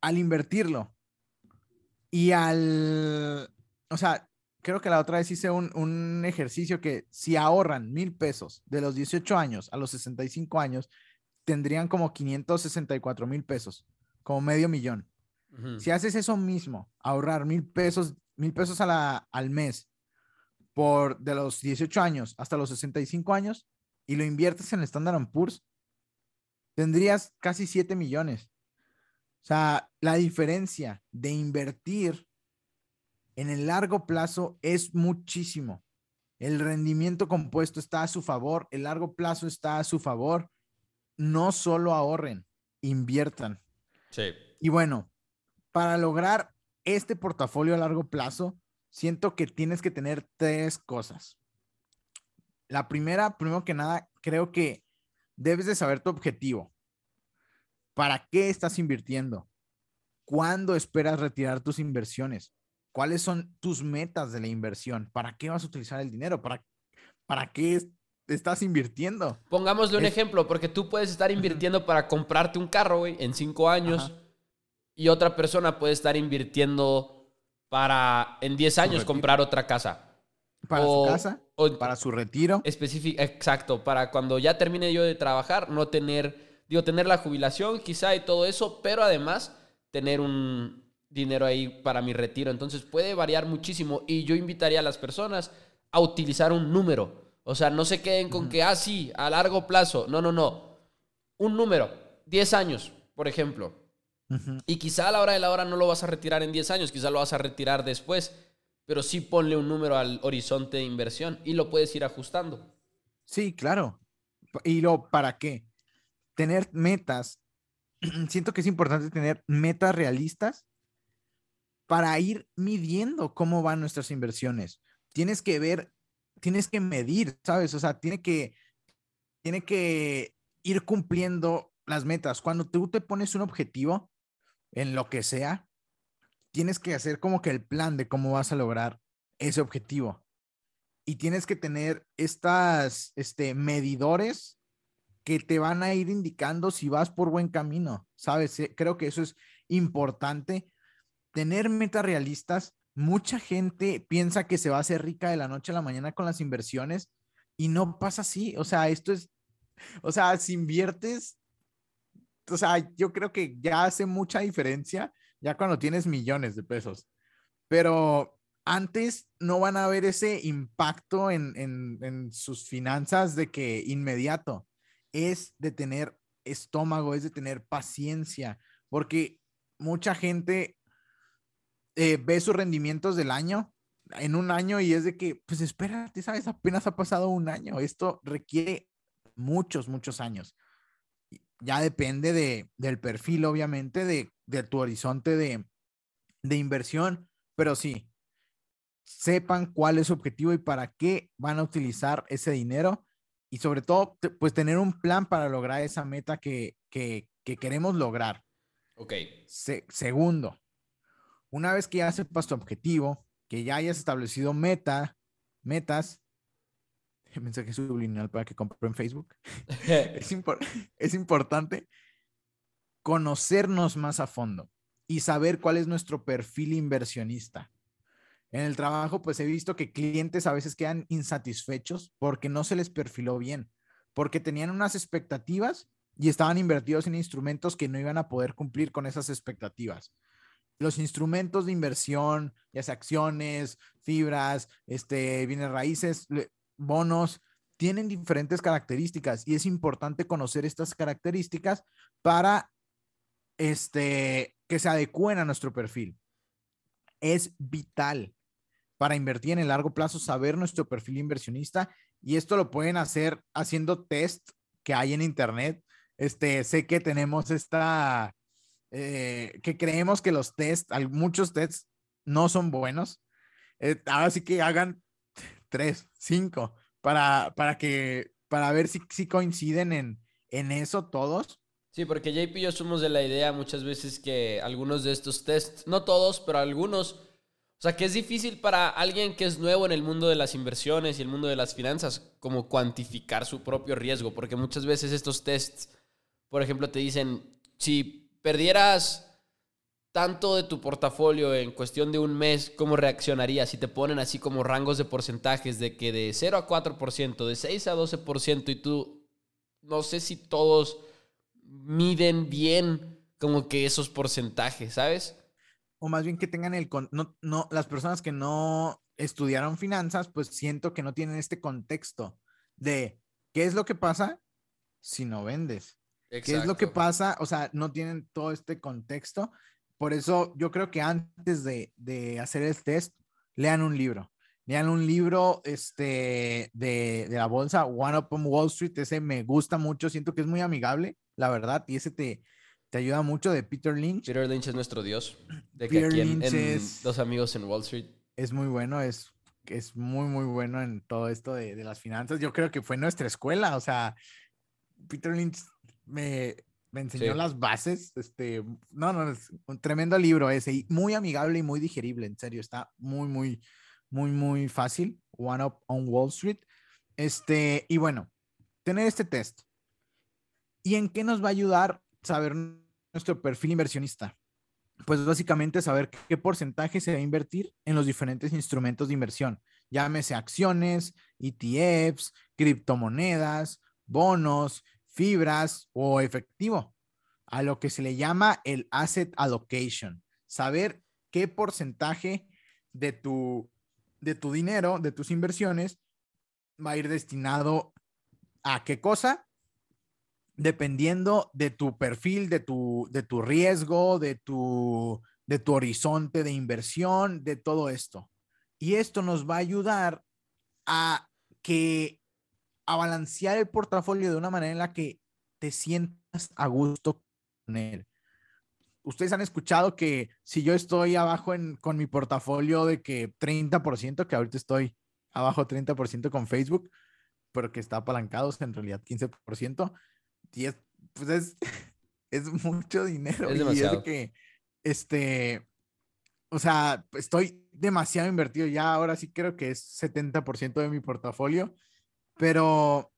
al invertirlo y al, o sea, creo que la otra vez hice un, un ejercicio que si ahorran mil pesos de los 18 años a los 65 años, tendrían como 564 mil pesos, como medio millón. Si haces eso mismo, ahorrar mil pesos, mil pesos a la, al mes por de los 18 años hasta los 65 años y lo inviertes en Standard Poor's, tendrías casi 7 millones. O sea, la diferencia de invertir en el largo plazo es muchísimo. El rendimiento compuesto está a su favor, el largo plazo está a su favor. No solo ahorren, inviertan. Sí. Y bueno, para lograr este portafolio a largo plazo, siento que tienes que tener tres cosas. La primera, primero que nada, creo que debes de saber tu objetivo. ¿Para qué estás invirtiendo? ¿Cuándo esperas retirar tus inversiones? ¿Cuáles son tus metas de la inversión? ¿Para qué vas a utilizar el dinero? ¿Para, para qué estás invirtiendo? Pongámosle un ejemplo, porque tú puedes estar invirtiendo para comprarte un carro, güey, en cinco años, y otra persona puede estar invirtiendo para en 10 años comprar otra casa. Para su casa, o para su retiro. Específico, exacto, para cuando ya termine yo de trabajar, no tener, digo, tener la jubilación quizá y todo eso, pero además tener un, dinero ahí para mi retiro. Entonces puede variar muchísimo y yo invitaría a las personas a utilizar un número. O sea, no se queden con que, ah, sí, a largo plazo. No, no, no. Un número, 10 años, por ejemplo. Y quizá a la hora de la hora no lo vas a retirar en 10 años, quizá lo vas a retirar después, pero sí ponle un número al horizonte de inversión y lo puedes ir ajustando. Sí, claro. ¿Y lo para qué? Tener metas. Siento que es importante tener metas realistas para ir midiendo cómo van nuestras inversiones. Tienes que ver, tienes que medir, ¿sabes? O sea, tiene que, tiene que ir cumpliendo las metas. Cuando tú te pones un objetivo en lo que sea, tienes que hacer como que el plan de cómo vas a lograr ese objetivo. Y tienes que tener estas este, medidores que te van a ir indicando si vas por buen camino, ¿sabes? Eh, creo que eso es importante tener metas realistas. Mucha gente piensa que se va a hacer rica de la noche a la mañana con las inversiones y no pasa así. O sea, esto es, o sea, si inviertes, o sea, yo creo que ya hace mucha diferencia ya cuando tienes millones de pesos. Pero antes no van a ver ese impacto en, en, en sus finanzas de que inmediato es de tener estómago, es de tener paciencia, porque mucha gente eh, ve sus rendimientos del año en un año y es de que, pues espérate, sabes, apenas ha pasado un año. Esto requiere muchos, muchos años. Ya depende de, del perfil, obviamente, de, de tu horizonte de, de inversión, pero sí, sepan cuál es su objetivo y para qué van a utilizar ese dinero y sobre todo, pues tener un plan para lograr esa meta que, que, que queremos lograr. Ok. segundo, una vez que ya sepas tu objetivo, que ya hayas establecido meta, metas, mensaje subliminal para que compren Facebook, es, es importante conocernos más a fondo y saber cuál es nuestro perfil inversionista. En el trabajo, pues he visto que clientes a veces quedan insatisfechos porque no se les perfiló bien, porque tenían unas expectativas y estaban invertidos en instrumentos que no iban a poder cumplir con esas expectativas los instrumentos de inversión, ya sea acciones, fibras, este, bienes raíces, bonos, tienen diferentes características y es importante conocer estas características para este, que se adecúen a nuestro perfil. Es vital para invertir en el largo plazo saber nuestro perfil inversionista y esto lo pueden hacer haciendo test que hay en internet. Este, sé que tenemos esta eh, que creemos que los tests, muchos tests no son buenos. Eh, ahora sí que hagan tres, cinco, para, para que, para ver si, si coinciden en, en eso todos. Sí, porque JP y yo somos de la idea muchas veces que algunos de estos tests, no todos, pero algunos, o sea, que es difícil para alguien que es nuevo en el mundo de las inversiones y el mundo de las finanzas, como cuantificar su propio riesgo, porque muchas veces estos tests, por ejemplo, te dicen, si perdieras tanto de tu portafolio en cuestión de un mes, ¿cómo reaccionarías si te ponen así como rangos de porcentajes de que de 0 a 4%, de 6 a 12% y tú, no sé si todos miden bien como que esos porcentajes, ¿sabes? O más bien que tengan el, no, no, las personas que no estudiaron finanzas, pues siento que no tienen este contexto de qué es lo que pasa si no vendes. ¿Qué es lo que pasa? O sea, no tienen todo este contexto. Por eso yo creo que antes de, de hacer el test, lean un libro. Lean un libro este, de, de, la bolsa, One Up on Wall Street. Ese me gusta mucho. Siento que es muy amigable, la verdad. Y ese te, te ayuda mucho de Peter Lynch. Peter Lynch es nuestro dios. De que aquí en, Los Amigos en Wall Street. Es muy bueno, es, es muy, muy bueno en todo esto de, de las finanzas. Yo creo que fue nuestra escuela. O sea, Peter Lynch me, me enseñó las bases. Este, no, no, es un tremendo libro ese, y muy amigable y muy digerible, en serio, está muy, muy, muy, muy fácil. One Up on Wall Street. Este, y bueno, tener este test. ¿Y en qué nos va a ayudar saber nuestro perfil inversionista? Pues básicamente saber qué porcentaje se va a invertir en los diferentes instrumentos de inversión, llámese acciones, ETFs, criptomonedas, bonos, fibras o efectivo, a lo que se le llama el asset allocation. Saber qué porcentaje de tu, de tu dinero, de tus inversiones, va a ir destinado a qué cosa, dependiendo de tu perfil, de tu, de tu riesgo, de tu, de tu horizonte de inversión, de todo esto. Y esto nos va a ayudar a que a balancear el portafolio de una manera en la que te sientas a gusto con él. Ustedes han escuchado que si yo estoy abajo en, con mi portafolio de que 30%, que ahorita estoy abajo 30% con Facebook, pero que está apalancado, en realidad 15%, 10, pues es, es mucho dinero. Es demasiado. Y es que, este, o sea, estoy demasiado invertido ya, ahora sí creo que es 70% de mi portafolio pero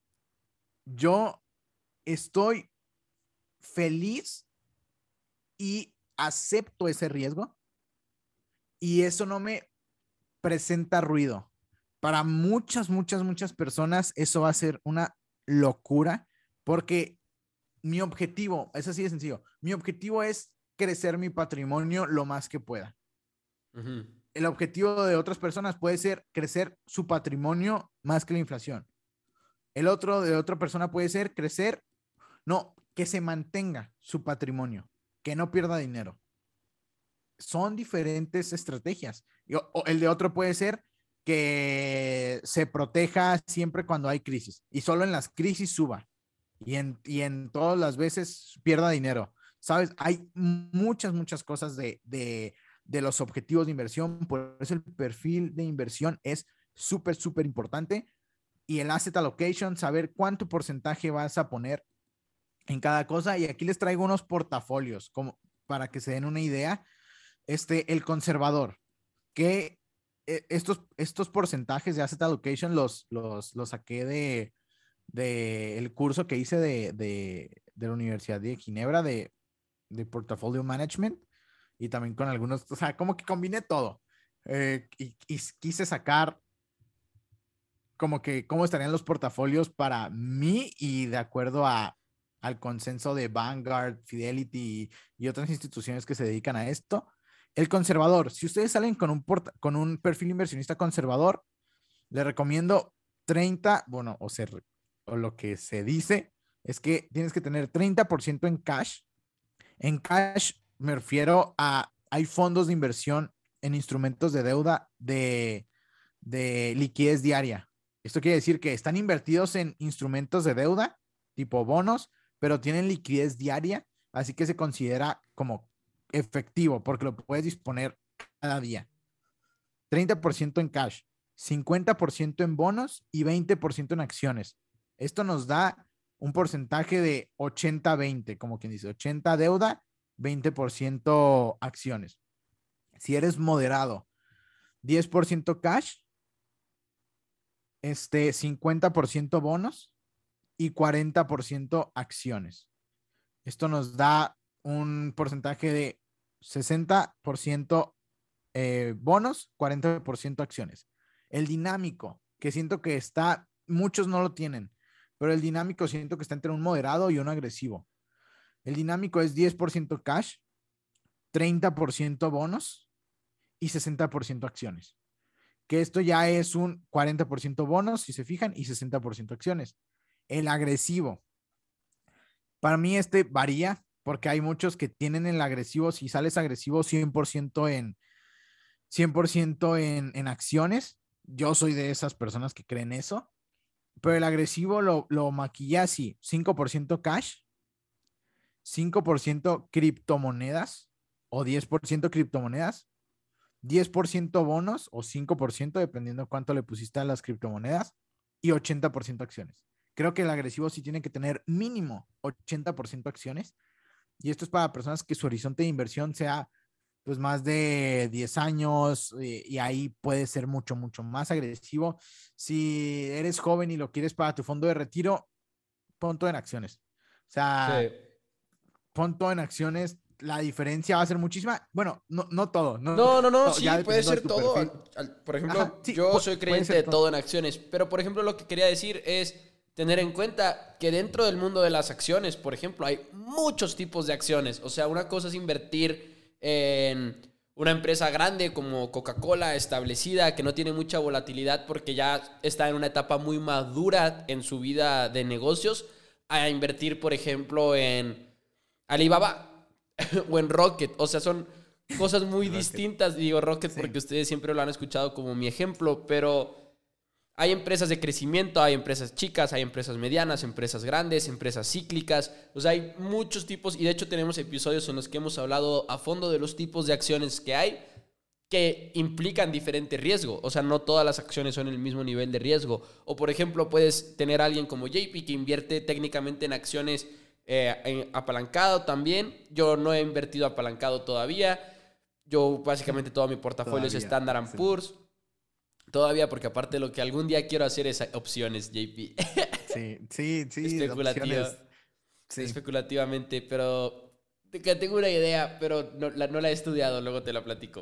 yo estoy feliz y acepto ese riesgo y eso no me presenta ruido. Para muchas, muchas, muchas personas eso va a ser una locura porque mi objetivo, es así de sencillo, mi objetivo es crecer mi patrimonio lo más que pueda. El objetivo de otras personas puede ser crecer su patrimonio más que la inflación. El otro de otra persona puede ser crecer, no, que se mantenga su patrimonio, que no pierda dinero. Son diferentes estrategias. O el de otro puede ser que se proteja siempre cuando hay crisis y solo en las crisis suba y en, y en todas las veces pierda dinero. Sabes, hay muchas, muchas cosas de, de, de los objetivos de inversión, por eso el perfil de inversión es súper, súper importante y el asset allocation, saber cuánto porcentaje vas a poner en cada cosa. Y aquí les traigo unos portafolios como para que se den una idea. Este, el conservador, que eh, estos, estos porcentajes de asset allocation los, los, los saqué de, de el curso que hice de, de, de la Universidad de Ginebra de, de Portfolio Management y también con algunos, o sea, como que combiné todo. Eh, y, y, quise sacar como que cómo estarían los portafolios para mí y de acuerdo a, al consenso de Vanguard, Fidelity y, otras instituciones que se dedican a esto. El conservador, si ustedes salen con un, con un perfil inversionista conservador, le recomiendo 30, bueno, o, ser, o lo que se dice es que tienes que tener 30% en cash. En cash me refiero a, hay fondos de inversión en instrumentos de deuda de, de liquidez diaria. Esto quiere decir que están invertidos en instrumentos de deuda, tipo bonos, pero tienen liquidez diaria, así que se considera como efectivo porque lo puedes disponer cada día. 30% en cash, 50% en bonos y 20% en acciones. Esto nos da un porcentaje de 80-20, como quien dice, 80 deuda, 20% acciones. Si eres moderado, 10% cash, este 50% bonos y 40% acciones. Esto nos da un porcentaje de 60% eh, bonos, 40% acciones. El dinámico, que siento que está, muchos no lo tienen, pero el dinámico siento que está entre un moderado y un agresivo. El dinámico es 10% cash, 30% bonos y 60% acciones que esto ya es un 40% bonos, si se fijan, y 60% acciones. El agresivo. Para mí este varía porque hay muchos que tienen el agresivo, si sales agresivo 100% en 100% en, en acciones. Yo soy de esas personas que creen eso. Pero el agresivo lo, lo maquilla así, 5% cash, 5% criptomonedas o 10% criptomonedas, 10% bonos o 5%, dependiendo cuánto le pusiste a las criptomonedas, y 80% acciones. creo que el agresivo sí tiene que tener mínimo 80% acciones. Y esto es para personas que su horizonte de inversión sea pues más de 10 años eh, y, ahí puede ser mucho, mucho más agresivo. Si eres joven y lo quieres para tu fondo de retiro, pon todo en acciones. O sea, pon todo en acciones. La diferencia va a ser muchísima. Bueno, no, no todo. No, no, no, sí, puede ser todo. por ejemplo, yo soy creyente de todo en acciones, pero por ejemplo, lo que quería decir es tener en cuenta que dentro del mundo de las acciones, por ejemplo, hay muchos tipos de acciones. O sea, una cosa es invertir en una empresa grande como Coca-Cola, establecida, que no tiene mucha volatilidad porque ya está en una etapa muy madura en su vida de negocios, a invertir, por ejemplo, en Alibaba o en Rocket. O sea, son cosas muy distintas. Digo Rocket porque ustedes siempre lo han escuchado como mi ejemplo, pero hay empresas de crecimiento, hay empresas chicas, hay empresas medianas, empresas grandes, empresas cíclicas. O sea, hay muchos tipos y de hecho tenemos episodios en los que hemos hablado a fondo de los tipos de acciones que hay que implican diferente riesgo. O sea, no todas las acciones son el mismo nivel de riesgo. O por ejemplo, puedes tener a alguien como JP que invierte técnicamente en acciones eh, apalancado también. Yo no he invertido apalancado todavía. Yo básicamente todo mi portafolio es Standard Poor's. Todavía, porque aparte lo que algún día quiero hacer es opciones, JP. Sí, sí, sí. Especulativo. Sí. Especulativamente, pero tengo una idea, pero no la, he estudiado, luego te la platico.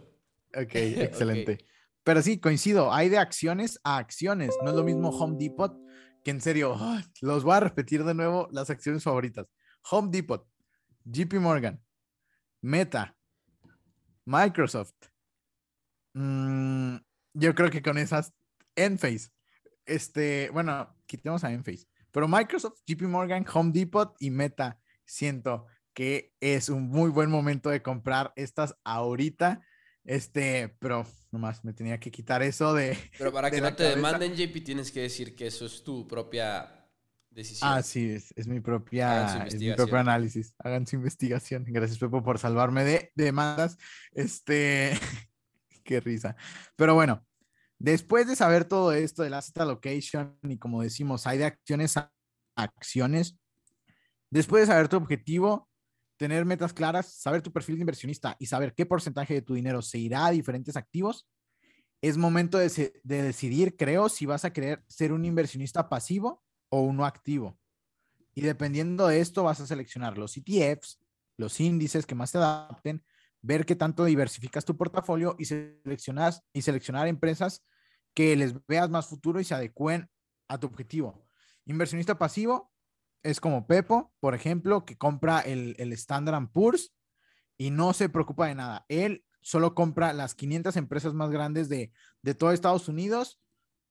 Ok, excelente. Pero sí, coincido, hay de acciones a acciones. No es lo mismo Home Depot, que en serio, los voy a repetir de nuevo las acciones favoritas. Home Depot, JP Morgan, Meta, Microsoft, mmm, yo creo que con esas Enphase, este, bueno, quitemos a Enphase, pero Microsoft, JP Morgan, Home Depot y Meta, siento que es un muy buen momento de comprar estas ahorita. Este, pero nomás me tenía que quitar eso de. Pero para que no te demanden, JP, tienes que decir que eso es tu propia decisión. Ah, sí, es, mi propia, es mi propio análisis. Hagan su investigación. Gracias, Pepo, por salvarme de demandas. Este, qué risa. Pero bueno, después de saber todo esto del asset allocation y como decimos, hay de acciones a acciones, después de saber tu objetivo, tener metas claras, saber tu perfil de inversionista y saber qué porcentaje de tu dinero se irá a diferentes activos, es momento de, de decidir, creo, si vas a querer ser un inversionista pasivo o uno activo. Y dependiendo de esto, vas a seleccionar los ETFs, los índices que más te adapten, ver qué tanto diversificas tu portafolio y seleccionas y seleccionar empresas que les veas más futuro y se adecúen a tu objetivo. Inversionista pasivo es como Pepo, por ejemplo, que compra el, el Standard Poor's y no se preocupa de nada. Él solo compra las 500 empresas más grandes de, de todo Estados Unidos.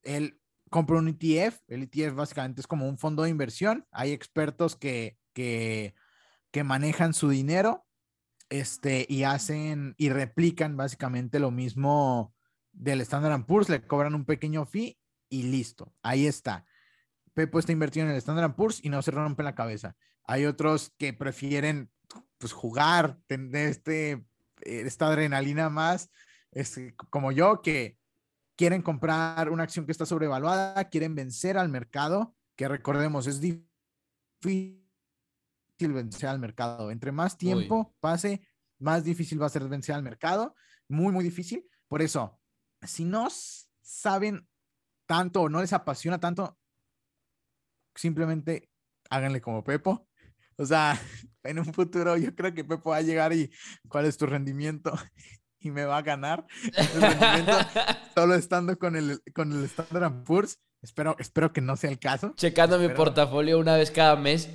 Él compra un ETF. El ETF básicamente es como un fondo de inversión. Hay expertos que, que, que manejan su dinero este, y hacen y replican básicamente lo mismo del Standard Poor's, le cobran un pequeño fee y listo, ahí está. Pepo está invertido en el Standard Poor's y no se rompe la cabeza. Hay otros que prefieren pues jugar, tener este, esta adrenalina más, es como yo, que quieren comprar una acción que está sobrevaluada, quieren vencer al mercado, que recordemos, es difícil vencer al mercado. Entre más tiempo pase, más difícil va a ser vencer al mercado. Muy, muy difícil. Por eso, si no saben tanto o no les apasiona tanto, simplemente háganle como Pepo. O sea, en un futuro yo creo que Pepo va a llegar y cuál es tu rendimiento y me va a ganar solo estando con el, con el Standard Poor's. Espero, espero que no sea el caso. Checando mi portafolio una vez cada mes.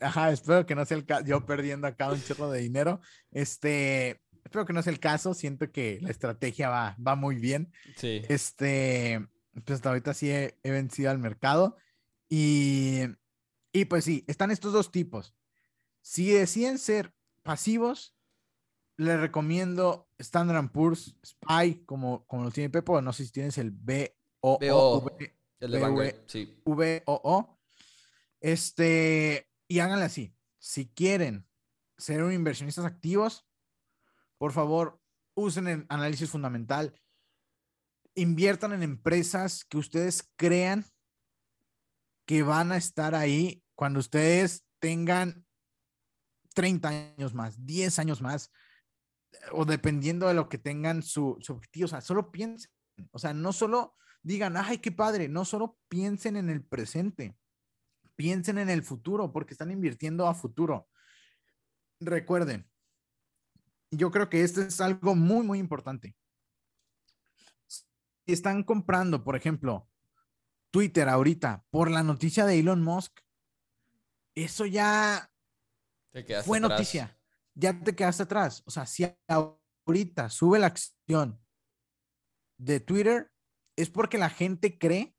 ajá, espero que no sea el caso. Yo perdiendo acá un chorro de dinero. Este, espero que no sea el caso. Siento que la estrategia va, va muy bien. Sí. Este, pues hasta ahorita sí he, vencido al mercado. Y, y pues sí, están estos dos tipos. Si deciden ser pasivos, les recomiendo Standard Poor's Spy, como, como lo tiene Pepo. No sé si tienes el B O. V O O. Este, y háganle así. Si quieren ser un inversionistas activos, por favor, usen el análisis fundamental. Inviertan en empresas que ustedes crean que van a estar ahí cuando ustedes tengan 30 años más, 10 años más, o dependiendo de lo que tengan su, objetivo. O sea, solo piensen, o sea, no solo digan, ay, qué padre, no solo piensen en el presente, piensen en el futuro, porque están invirtiendo a futuro. Recuerden, yo creo que esto es algo muy, muy importante. Están comprando, por ejemplo, Twitter ahorita por la noticia de Elon Musk, eso ya fue noticia. Ya te quedaste atrás. O sea, si ahorita sube la acción de Twitter, es porque la gente cree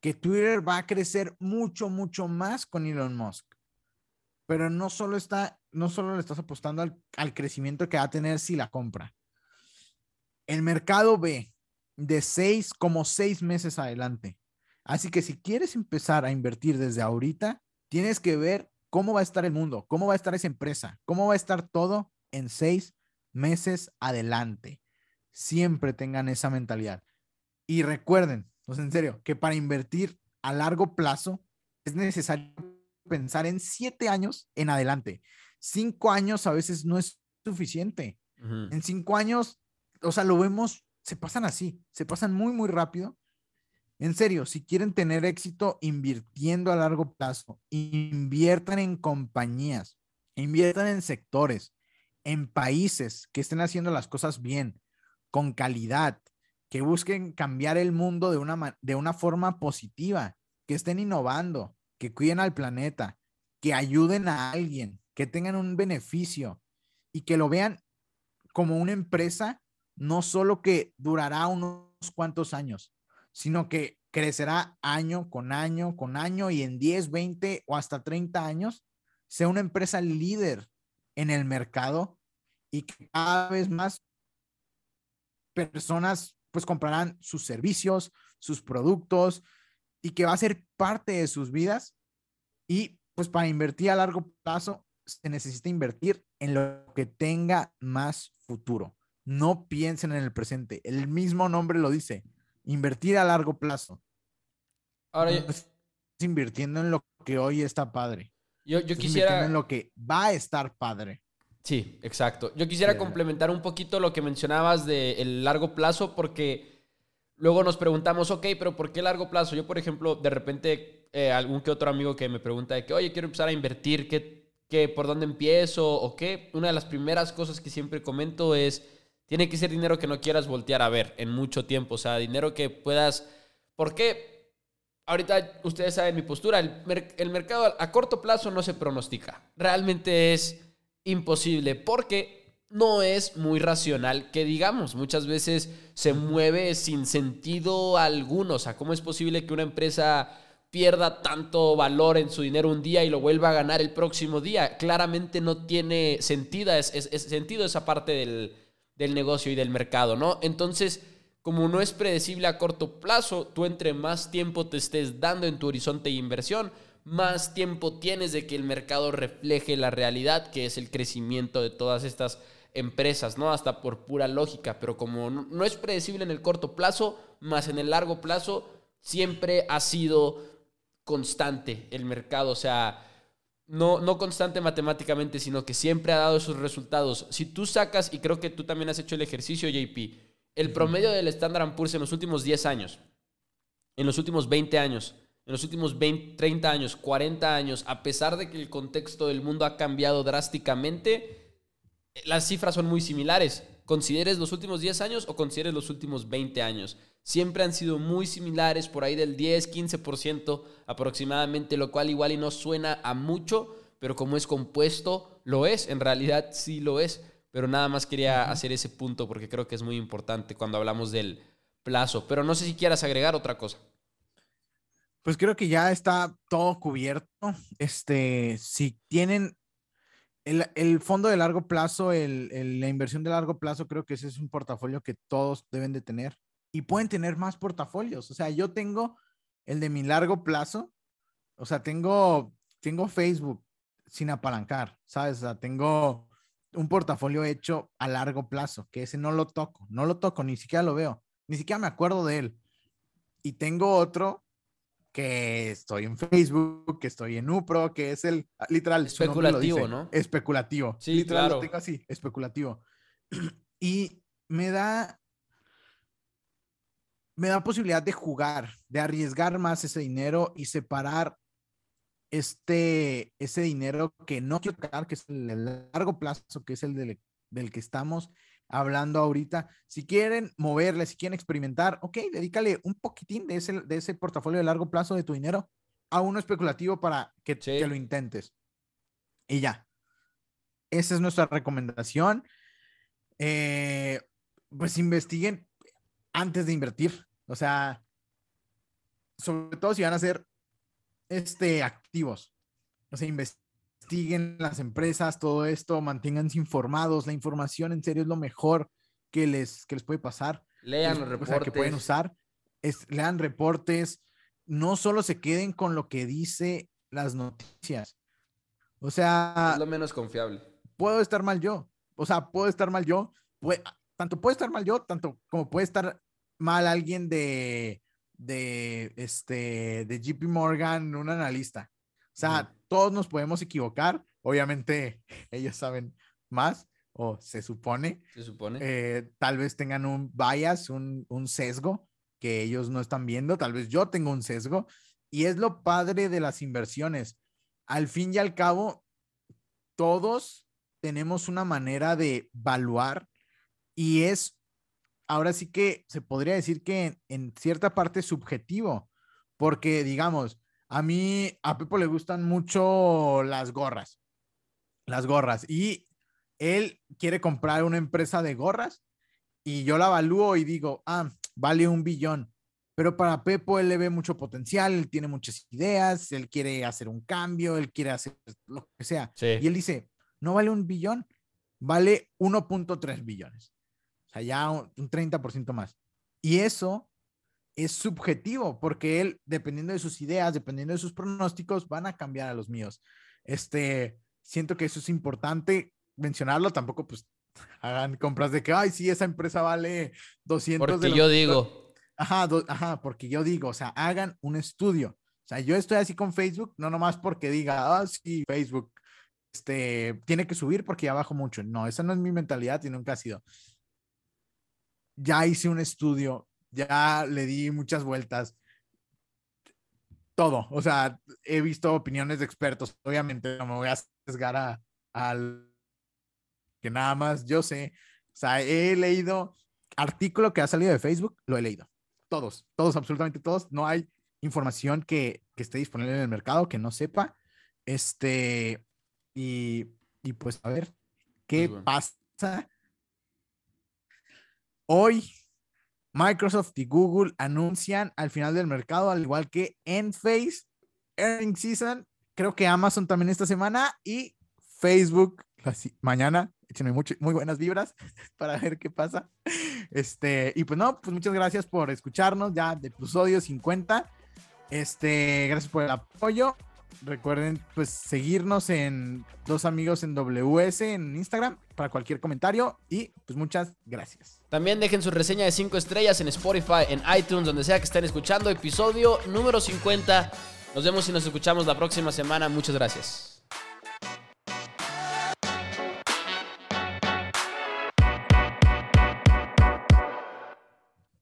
que Twitter va a crecer mucho, mucho más con Elon Musk. Pero no solo está, no solo le estás apostando al, al crecimiento que va a tener si la compra. El mercado ve de seis, como seis meses adelante. Así que si quieres empezar a invertir desde ahorita, tienes que ver cómo va a estar el mundo, cómo va a estar esa empresa, cómo va a estar todo en seis meses adelante. Siempre tengan esa mentalidad. Y recuerden, pues en serio, que para invertir a largo plazo es necesario pensar en siete años en adelante. Cinco años a veces no es suficiente. En cinco años, o sea, lo vemos, se pasan así, se pasan muy, muy rápido. En serio, si quieren tener éxito invirtiendo a largo plazo, inviertan en compañías, inviertan en sectores, en países que estén haciendo las cosas bien, con calidad, que busquen cambiar el mundo de una, de una forma positiva, que estén innovando, que cuiden al planeta, que ayuden a alguien, que tengan un beneficio y que lo vean como una empresa, no solo que durará unos cuantos años, sino que crecerá año con año con año y en 10, 20 o hasta 30 años sea una empresa líder en el mercado y cada vez más personas pues comprarán sus servicios, sus productos y que va a ser parte de sus vidas. Y pues para invertir a largo plazo se necesita invertir en lo que tenga más futuro. No piensen en el presente. El mismo nombre lo dice. Invertir a largo plazo. Ahora invirtiendo en lo que hoy está padre. Yo, yo quisiera en lo que va a estar padre. Sí, exacto. Yo quisiera complementar un poquito lo que mencionabas del largo plazo, porque luego nos preguntamos, ok, pero ¿por qué largo plazo? Yo, por ejemplo, de repente, eh, algún que otro amigo que me pregunta de que, oye, quiero empezar a invertir, ¿qué, qué, ¿por dónde empiezo? ¿O qué? Una de las primeras cosas que siempre comento es, tiene que ser dinero que no quieras voltear a ver en mucho tiempo, o sea, dinero que puedas... ¿Por qué? Ahorita ustedes saben mi postura, el, el mercado a corto plazo no se pronostica. Realmente es imposible porque no es muy racional que digamos. Muchas veces se mueve sin sentido alguno. O sea, ¿cómo es posible que una empresa pierda tanto valor en su dinero un día y lo vuelva a ganar el próximo día? Claramente no tiene sentido, es, sentido esa parte del, del negocio y del mercado, ¿no? Entonces como no es predecible a corto plazo, tú entre más tiempo te estés dando en tu horizonte de inversión, más tiempo tienes de que el mercado refleje la realidad, que es el crecimiento de todas estas empresas, ¿no? Hasta por pura lógica, pero como no es predecible en el corto plazo, más en el largo plazo, siempre ha sido constante el mercado, o sea, no, no constante matemáticamente, sino que siempre ha dado esos resultados. Si tú sacas, y creo que tú también has hecho el ejercicio, JP, el promedio del Standard Poor's en los últimos 10 años, en los últimos 20 años, en los últimos 20, 30 años, 40 años, a pesar de que el contexto del mundo ha cambiado drásticamente, las cifras son muy similares. Consideres los últimos 10 años o consideres los últimos 20 años. Siempre han sido muy similares, por ahí del 10, 15% aproximadamente, lo cual igual y no suena a mucho, pero como es compuesto, lo es. En realidad sí lo es. Pero nada más quería hacer ese punto porque creo que es muy importante cuando hablamos del plazo. Pero no sé si quieras agregar otra cosa. Pues creo que ya está todo cubierto. Este, si tienen el, fondo de largo plazo, el, la inversión de largo plazo, creo que ese es un portafolio que todos deben de tener y pueden tener más portafolios. O sea, yo tengo el de mi largo plazo. O sea, tengo, tengo Facebook sin apalancar, ¿sabes? O sea, tengo un portafolio hecho a largo plazo, que ese no lo toco, no lo toco, ni siquiera lo veo, ni siquiera me acuerdo de él. Y tengo otro que estoy en Facebook, que estoy en UPRO, que es el literal especulativo, ¿no? Especulativo. Sí, literal claro. lo tengo así, especulativo. Y me da me da posibilidad de jugar, de arriesgar más ese dinero y separar este ese dinero que no quiero tocar, que es el largo plazo, que es el del, del que estamos hablando ahorita. Si quieren moverle, si quieren experimentar, ok, dedícale un poquitín de ese, de ese portafolio de largo plazo de tu dinero a uno especulativo para que, Sí. que lo intentes. Y ya. Esa es nuestra recomendación. Eh, pues investiguen antes de invertir. O sea, sobre todo si van a ser este, activos. O sea, investiguen las empresas, todo esto, manténganse informados. La información en serio es lo mejor que les, que les puede pasar. Lean los o sea, reportes. que pueden usar. Es, lean reportes. No solo se queden con lo que dice las noticias. O sea, Es lo menos confiable. puedo estar mal yo. O sea, puedo estar mal yo. Tanto puede estar mal yo, tanto como puede estar mal alguien de, de, este, de JP Morgan, un analista. O sea, Ujú. todos nos podemos equivocar. Obviamente, ellos saben más, o se supone. Se supone. Eh, tal vez tengan un bias, un, un sesgo que ellos no están viendo. Tal vez yo tengo un sesgo. Y es lo padre de las inversiones. Al fin y al cabo, todos tenemos una manera de evaluar y es, ahora sí que se podría decir que en, en cierta parte subjetivo, porque digamos, a mí, a Pepo le gustan mucho las gorras, las gorras, y él quiere comprar una empresa de gorras y yo la evalúo y digo, ah, vale un billón. Pero para Pepo él le ve mucho potencial, él tiene muchas ideas, él quiere hacer un cambio, él quiere hacer lo que sea. Sí. Y él dice, no vale un billón, vale 1.3 billones. O sea, ya un, un 30% más. Y eso es subjetivo, porque él, dependiendo de sus ideas, dependiendo de sus pronósticos, van a cambiar a los míos. Este, siento que eso es importante mencionarlo, tampoco pues hagan compras de que, ay, sí, esa empresa vale 200 de Porque lo yo que- digo. Ajá, do- ajá, porque yo digo, o sea, hagan un estudio. O sea, yo estoy así con Facebook, no nomás porque diga, ah, sí, Facebook, este, tiene que subir porque ya bajo mucho. No, esa no es mi mentalidad y nunca ha sido. Ya hice un estudio, ya le di muchas vueltas. Todo, o sea, he visto opiniones de expertos. Obviamente no me voy a sesgar a, al que nada más yo sé. O sea, he leído artículo que ha salido de Facebook, lo he leído todos, todos, absolutamente todos. No hay información que, que esté disponible en el mercado que no sepa. Este, y, y pues a ver qué Pues pasa. Hoy, Microsoft y Google anuncian al final del mercado, al igual que Enphase, Earning Season. Creo que Amazon también esta semana y Facebook mañana. Échenme mucho- muy buenas vibras para ver qué pasa. Este, y pues no, pues muchas gracias por escucharnos ya de episodio 50. Este, gracias por el apoyo. Recuerden pues seguirnos en Dos Amigos en WS en Instagram para cualquier comentario y pues muchas gracias. También dejen su reseña de 5 estrellas en Spotify, en iTunes, donde sea que estén escuchando. Episodio número 50. Nos vemos y nos escuchamos la próxima semana. Muchas gracias.